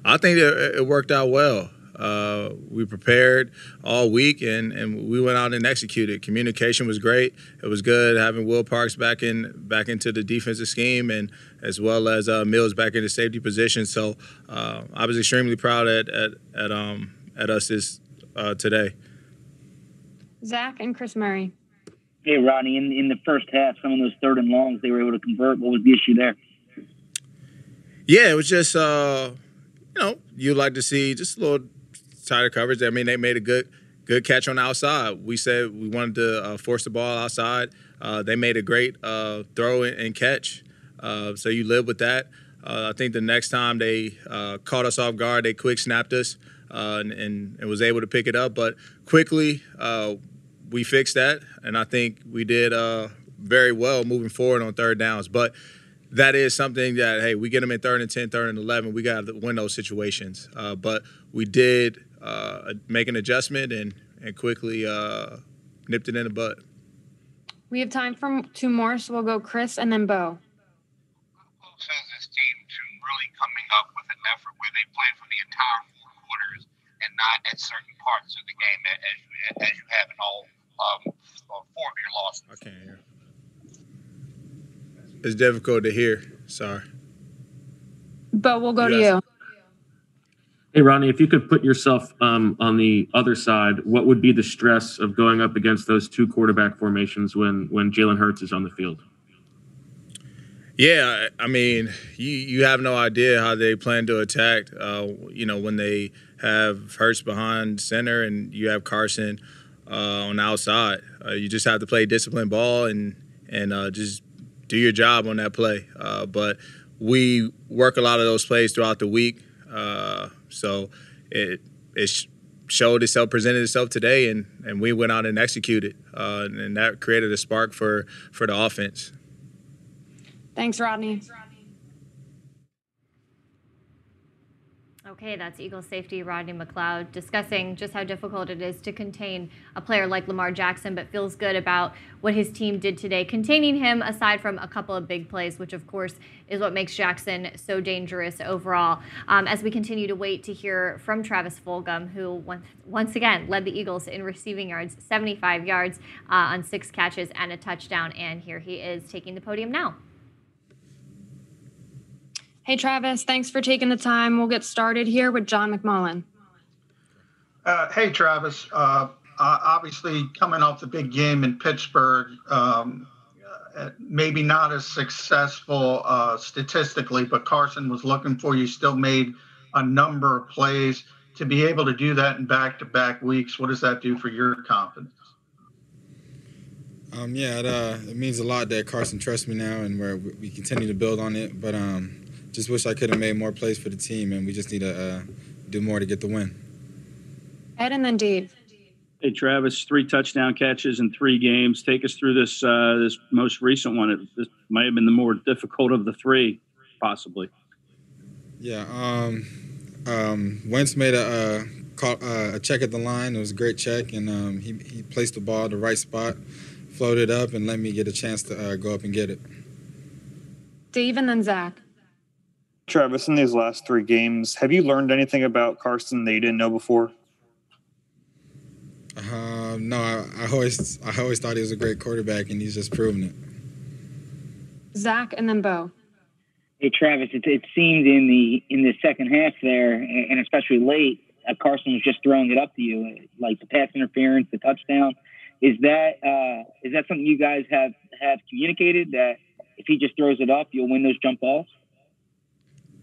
I think it, it worked out well. Uh, we prepared all week and, and we went out and executed. Communication was great. It was good having Will Parks back in back into the defensive scheme and as well as uh, Mills back in the safety position. So uh, I was extremely proud at at at, um, at us this uh, today. Zach and Chris Murray. Hey, Rodney, in, in the first half, some of those third and longs they were able to convert. What was the issue there? Yeah, it was just, uh, you know, you like to see just a little tighter coverage. I mean, they made a good good catch on the outside. We said we wanted to uh, force the ball outside. Uh, they made a great uh, throw and catch. Uh, so you live with that. Uh, I think the next time they uh, caught us off guard, they quick snapped us and, and, and, was able to pick it up. But quickly, we fixed that, and I think we did uh, very well moving forward on third downs. But that is something that hey, we get them in third and 10, third and eleven, we got to win those situations. Uh, but we did uh, make an adjustment and and quickly uh, nipped it in the butt. We have time for two more, so we'll go Chris and then Bo. Says this team to really coming up with an effort where they play for the entire four quarters and not at certain parts of the game as you, as you have in all um, four of your losses. I can't hear. It's difficult to hear. Sorry. But we'll go to you. Hey, Ronnie, if you could put yourself um, on the other side, what would be the stress of going up against those two quarterback formations when when Jalen Hurts is on the field? Yeah, I mean, you you have no idea how they plan to attack. Uh, you know, when they have Hurts behind center and you have Carson uh, on the outside. Uh, you just have to play disciplined ball and and uh, just do your job on that play. Uh, but we work a lot of those plays throughout the week, uh, so it it showed itself, presented itself today, and and we went out and executed, uh, and that created a spark for for the offense. Thanks, Rodney. Thanks, Rodney. Okay, that's Eagle safety Rodney McLeod discussing just how difficult it is to contain a player like Lamar Jackson, but feels good about what his team did today, containing him aside from a couple of big plays, which of course is what makes Jackson so dangerous overall. Um, as we continue to wait to hear from Travis Fulgham, who once, once again led the Eagles in receiving yards, 75 yards uh, on six catches and a touchdown, and here he is taking the podium now. Hey, Travis, thanks for taking the time. We'll get started here with John McMullen. Uh, hey, Travis. Uh, uh, obviously, coming off the big game in Pittsburgh, um, uh, maybe not as successful uh, statistically, but Carson was looking for you, still made a number of plays. To be able to do that in back to back weeks, what does that do for your confidence? Um, yeah, it, uh, it means a lot that Carson trusts me now, and where we continue to build on it. But um, just wish I could have made more plays for the team, and we just need to uh, do more to get the win. Ed and then Dave. Hey Travis, three touchdown catches in three games. Take us through this uh, this most recent one. It, this might have been the more difficult of the three, possibly. Yeah. Um, um, Wentz made a, a caught uh, a check at the line. It was a great check, and um, he, he placed the ball at the right spot, floated up, and let me get a chance to uh, go up and get it. Dave and then Zach. Travis, in these last three games, have you learned anything about Carson that you didn't know before? Um, no, I, I always I always thought he was a great quarterback, and he's just proven it. Zach and then Bo. Hey Travis, it, it seemed in the in the second half there, and especially late, uh, Carson was just throwing it up to you, like the pass interference, the touchdown. Is that uh, is that something you guys have have communicated that if he just throws it up, you'll win those jump balls?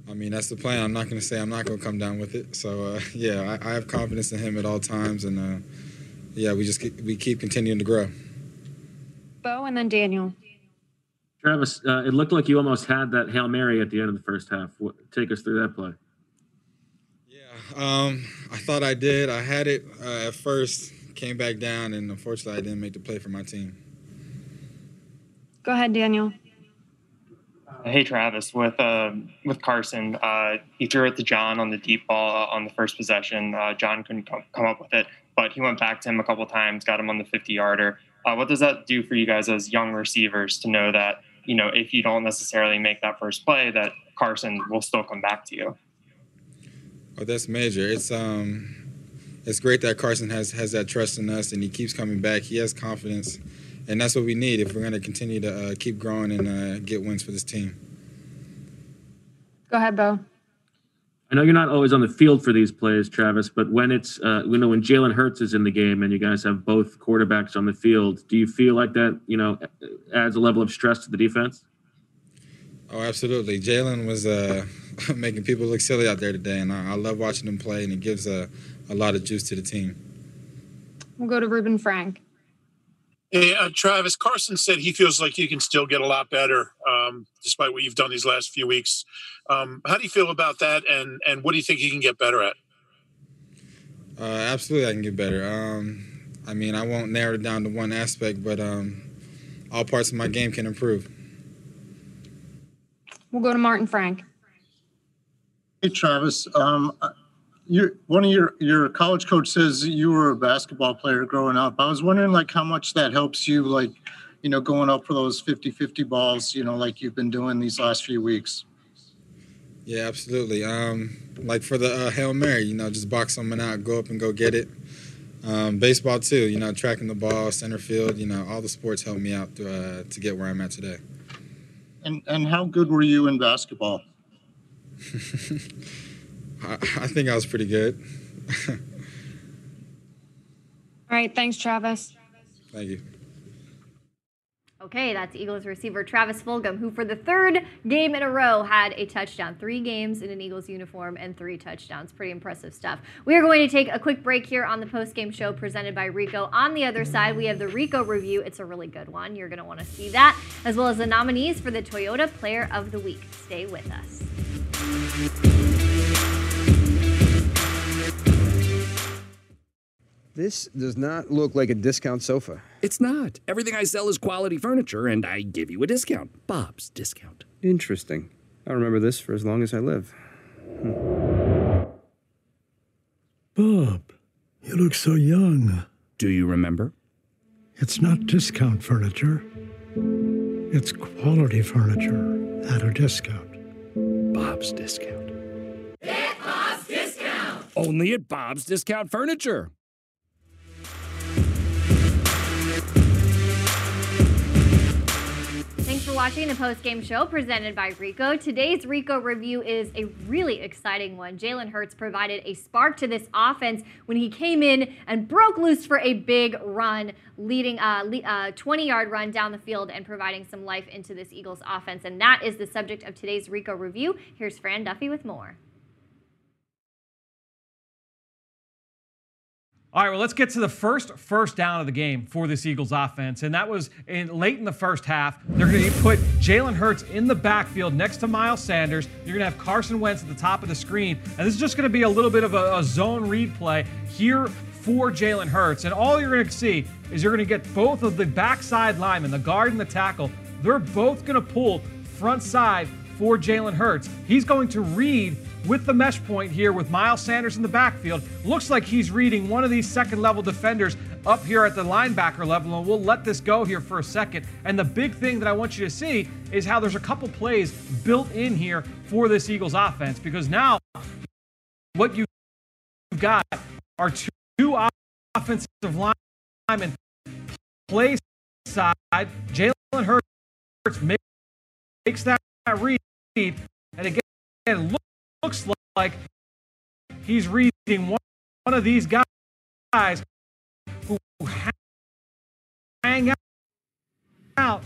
I mean, that's the plan. I'm not going to say I'm not going to come down with it. So uh, yeah, I, I, have confidence in him at all times, and uh, yeah, we just keep, we keep continuing to grow. Bo and then Daniel. Travis, uh, it looked like you almost had that hail mary at the end of the first half. What, take us through that play. Yeah, um, I thought I did. I had it uh, at first, came back down, and unfortunately, I didn't make the play for my team. Go ahead, Daniel. Hey Travis, with uh, with Carson, uh, he threw it to John on the deep ball on the first possession. Uh, John couldn't come, come up with it, but he went back to him a couple times, got him on the 50 yarder. Uh, what does that do for you guys as young receivers to know that you know if you don't necessarily make that first play, that Carson will still come back to you? Oh, that's major. It's um, it's great that Carson has has that trust in us, and he keeps coming back. He has confidence, and that's what we need if we're going to continue to uh, keep growing and uh, get wins for this team. Go ahead, Bo. I know you're not always on the field for these plays, Travis, but when it's uh, you know when Jalen Hurts is in the game and you guys have both quarterbacks on the field, do you feel like that you know adds a level of stress to the defense? Oh, absolutely. Jalen was uh, [LAUGHS] making people look silly out there today, and I, I, love watching him play, and it gives a, a lot of juice to the team. We'll go to Reuben Frank. Hey, uh, Travis, Carson said he feels like he can still get a lot better um, despite what you've done these last few weeks. Um, how do you feel about that, and, and what do you think he can get better at? Uh, absolutely, I can get better. Um, I mean, I won't narrow it down to one aspect, but um, all parts of my game can improve. We'll go to Martin Frank. Hey, Travis. Um, you one of your your college coach says you were a basketball player growing up. I was wondering like how much that helps you, like, you know, going up for those 50-50 balls, you know, like you've been doing these last few weeks. Yeah, absolutely. Um, like for the uh, hail mary, you know, just box someone out, go up and go get it. Um, baseball too, you know, tracking the ball, center field, you know, all the sports helped me out to, uh, to get where I'm at today. And and how good were you in basketball? [LAUGHS] I, I think I was pretty good. [LAUGHS] All right, thanks, Travis. Thank you. Okay, that's Eagles receiver Travis Fulgham, who for the third game in a row had a touchdown. Three games in an Eagles uniform and three touchdowns. Pretty impressive stuff. We are going to take a quick break here on the post-game show presented by Rico. On the other side, we have the Rico review. It's a really good one. You're going to want to see that, as well as the nominees for the Toyota Player of the Week. Stay with us. This does not look like a discount sofa. It's not. Everything I sell is quality furniture, and I give you a discount. Bob's discount. Interesting. I'll remember this for as long as I live. Hmm. Bob, you look so young. Do you remember? It's not discount furniture. It's quality furniture at a discount. Bob's discount. Bob's discount. Only at Bob's Discount Furniture. For watching the post-game show presented by Rico. Today's Rico review is a really exciting one. Jalen Hurts provided a spark to this offense when he came in and broke loose for a big run, leading uh, a 20-yard uh, run down the field and providing some life into this Eagles offense. And that is the subject of today's Rico review. Here's Fran Duffy with more. All right, well, let's get to the first first down of the game for this Eagles offense. And that was in late in the first half. They're going to put Jalen Hurts in the backfield next to Miles Sanders. You're going to have Carson Wentz at the top of the screen. And this is just going to be a little bit of a, a zone read play here for Jalen Hurts. And all you're going to see is you're going to get both of the backside linemen, the guard and the tackle. They're both going to pull front side for Jalen Hurts. He's going to read with the mesh point here with Miles Sanders in the backfield. Looks like he's reading one of these second level defenders up here at the linebacker level, and we'll let this go here for a second. And the big thing that I want you to see is how there's a couple plays built in here for this Eagles offense because now what you've got are two, offensive linemen play side. Jalen Hurts makes that read, and again, it looks like he's reading one, one of these guys who hang out.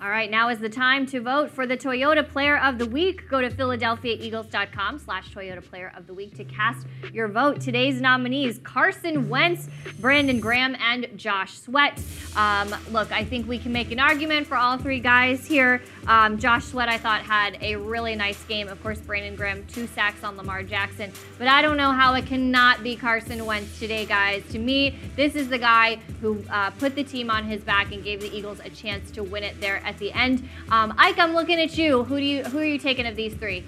All right, now is the time to vote for the Toyota Player of the Week. Go to PhiladelphiaEagles.com slash Toyota Player of the Week to cast your vote. Today's nominees, Carson Wentz, Brandon Graham, and Josh Sweat. Um, look, I think we can make an argument for all three guys here. Um, Josh Sweat, I thought, had a really nice game. Of course, Brandon Graham, two sacks on Lamar Jackson. But I don't know how it cannot be Carson Wentz today, guys. To me, this is the guy who uh, put the team on his back and gave the Eagles a chance to win it there at the end. Um, Ike, I'm looking at you. Who do you who are you taking of these three?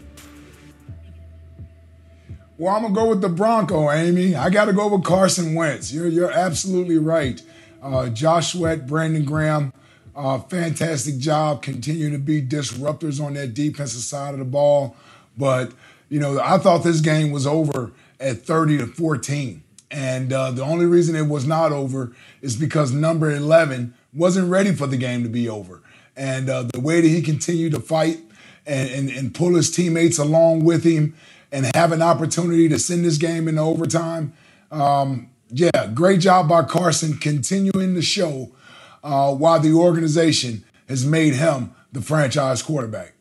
Well, I'm gonna go with the Bronco, Amy. I got to go with Carson Wentz. You're you're absolutely right. Uh, Josh Sweat, Brandon Graham, uh, fantastic job. Continue to be disruptors on that defensive side of the ball. But you know, I thought this game was over at 30 to 14, and uh, the only reason it was not over is because number 11 wasn't ready for the game to be over. And uh, the way that he continued to fight and, and, and pull his teammates along with him and have an opportunity to send this game into overtime. Um, yeah, great job by Carson continuing the show uh, while the organization has made him the franchise quarterback.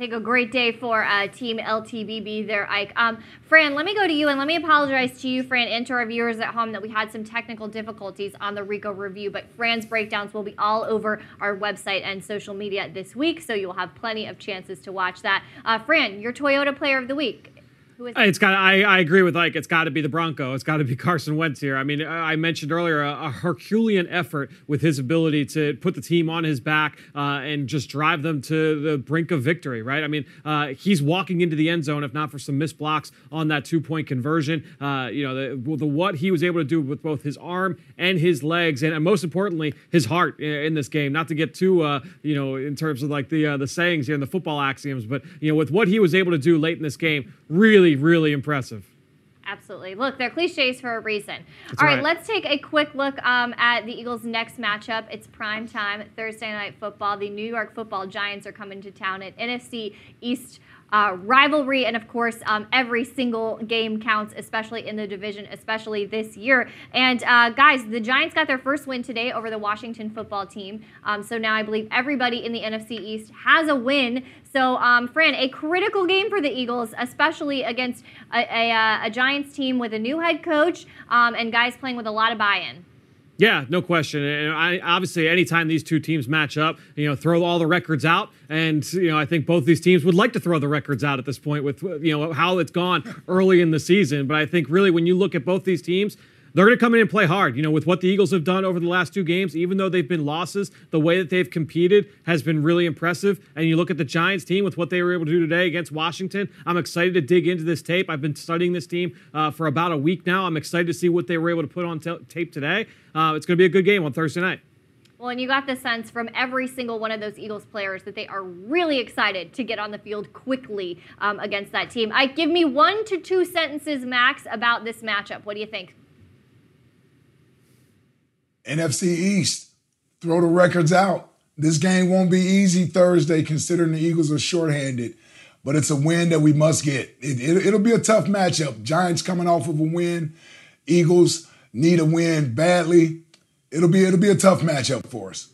Think a great day for uh, Team LTBB there, Ike. Um, Fran, let me go to you and let me apologize to you, Fran, and to our viewers at home that we had some technical difficulties on the Rico review. But Fran's breakdowns will be all over our website and social media this week, so you'll have plenty of chances to watch that. Uh, Fran, your Toyota Player of the Week. Who is It's got. I, I agree with Ike. It's got to be the Bronco. It's got to be [LAUGHS] Carson Wentz here. I mean, I mentioned earlier a, a Herculean effort with his ability to put the team on his back uh, and just drive them to the brink of victory. Right. I mean, uh, he's walking into the end zone if not for some missed blocks on that two point conversion. Uh, you know, the, the what he was able to do with both his arm and his legs, and, and most importantly, his heart in, in this game. Not to get too, uh, you know, in terms of like the uh, the sayings here and the football axioms, but you know, with what he was able to do late in this game, really, really impressive. Absolutely. Look, they're cliches for a reason. That's All right, right. let's take a quick look um, at the Eagles' next matchup. It's prime time, Thursday night football. The New York football Giants are coming to town at NFC East. Uh, rivalry, and of course, um, every single game counts, especially in the division, especially this year. And uh, guys, the Giants got their first win today over the Washington football team. Um, so now I believe everybody in the NFC East has a win. So, um, Fran, a critical game for the Eagles, especially against a, a, uh, a Giants team with a new head coach um, and guys playing with a lot of buy-in. Yeah, no question. And I, obviously, anytime these two teams match up, you know, throw all the records out. And, you know, I think both these teams would like to throw the records out at this point with, you know, how it's gone early in the season. But I think really when you look at both these teams, they're going to come in and play hard. You know, with what the Eagles have done over the last two games, even though they've been losses, the way that they've competed has been really impressive. And you look at the Giants team with what they were able to do today against Washington. I'm excited to dig into this tape. I've been studying this team uh, for about a week now. I'm excited to see what they were able to put on t- tape today. Uh, it's going to be a good game on Thursday night. Well, and you got the sense from every single one of those Eagles players that they are really excited to get on the field quickly um, against that team. I give me one to two sentences max about this matchup. What do you think? NFC East, throw the records out. This game won't be easy Thursday, considering the Eagles are shorthanded, but it's a win that we must get. It, it, it'll be a tough matchup. Giants coming off of a win, Eagles need a win badly. It'll be it'll be a tough matchup for us.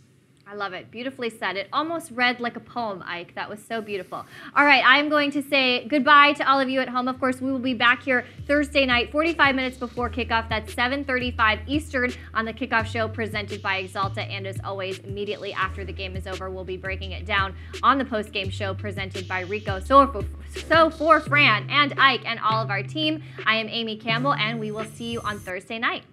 I love it. Beautifully said. It almost read like a poem, Ike. That was so beautiful. All right, I'm going to say goodbye to all of you at home. Of course, we will be back here Thursday night, 45 minutes before kickoff. That's 7:35 Eastern on the kickoff show presented by Axalta. And as always, immediately after the game is over, we'll be breaking it down on the post-game show presented by Rico. So for, so for Fran and Ike and all of our team, I am Amy Campbell, and we will see you on Thursday night.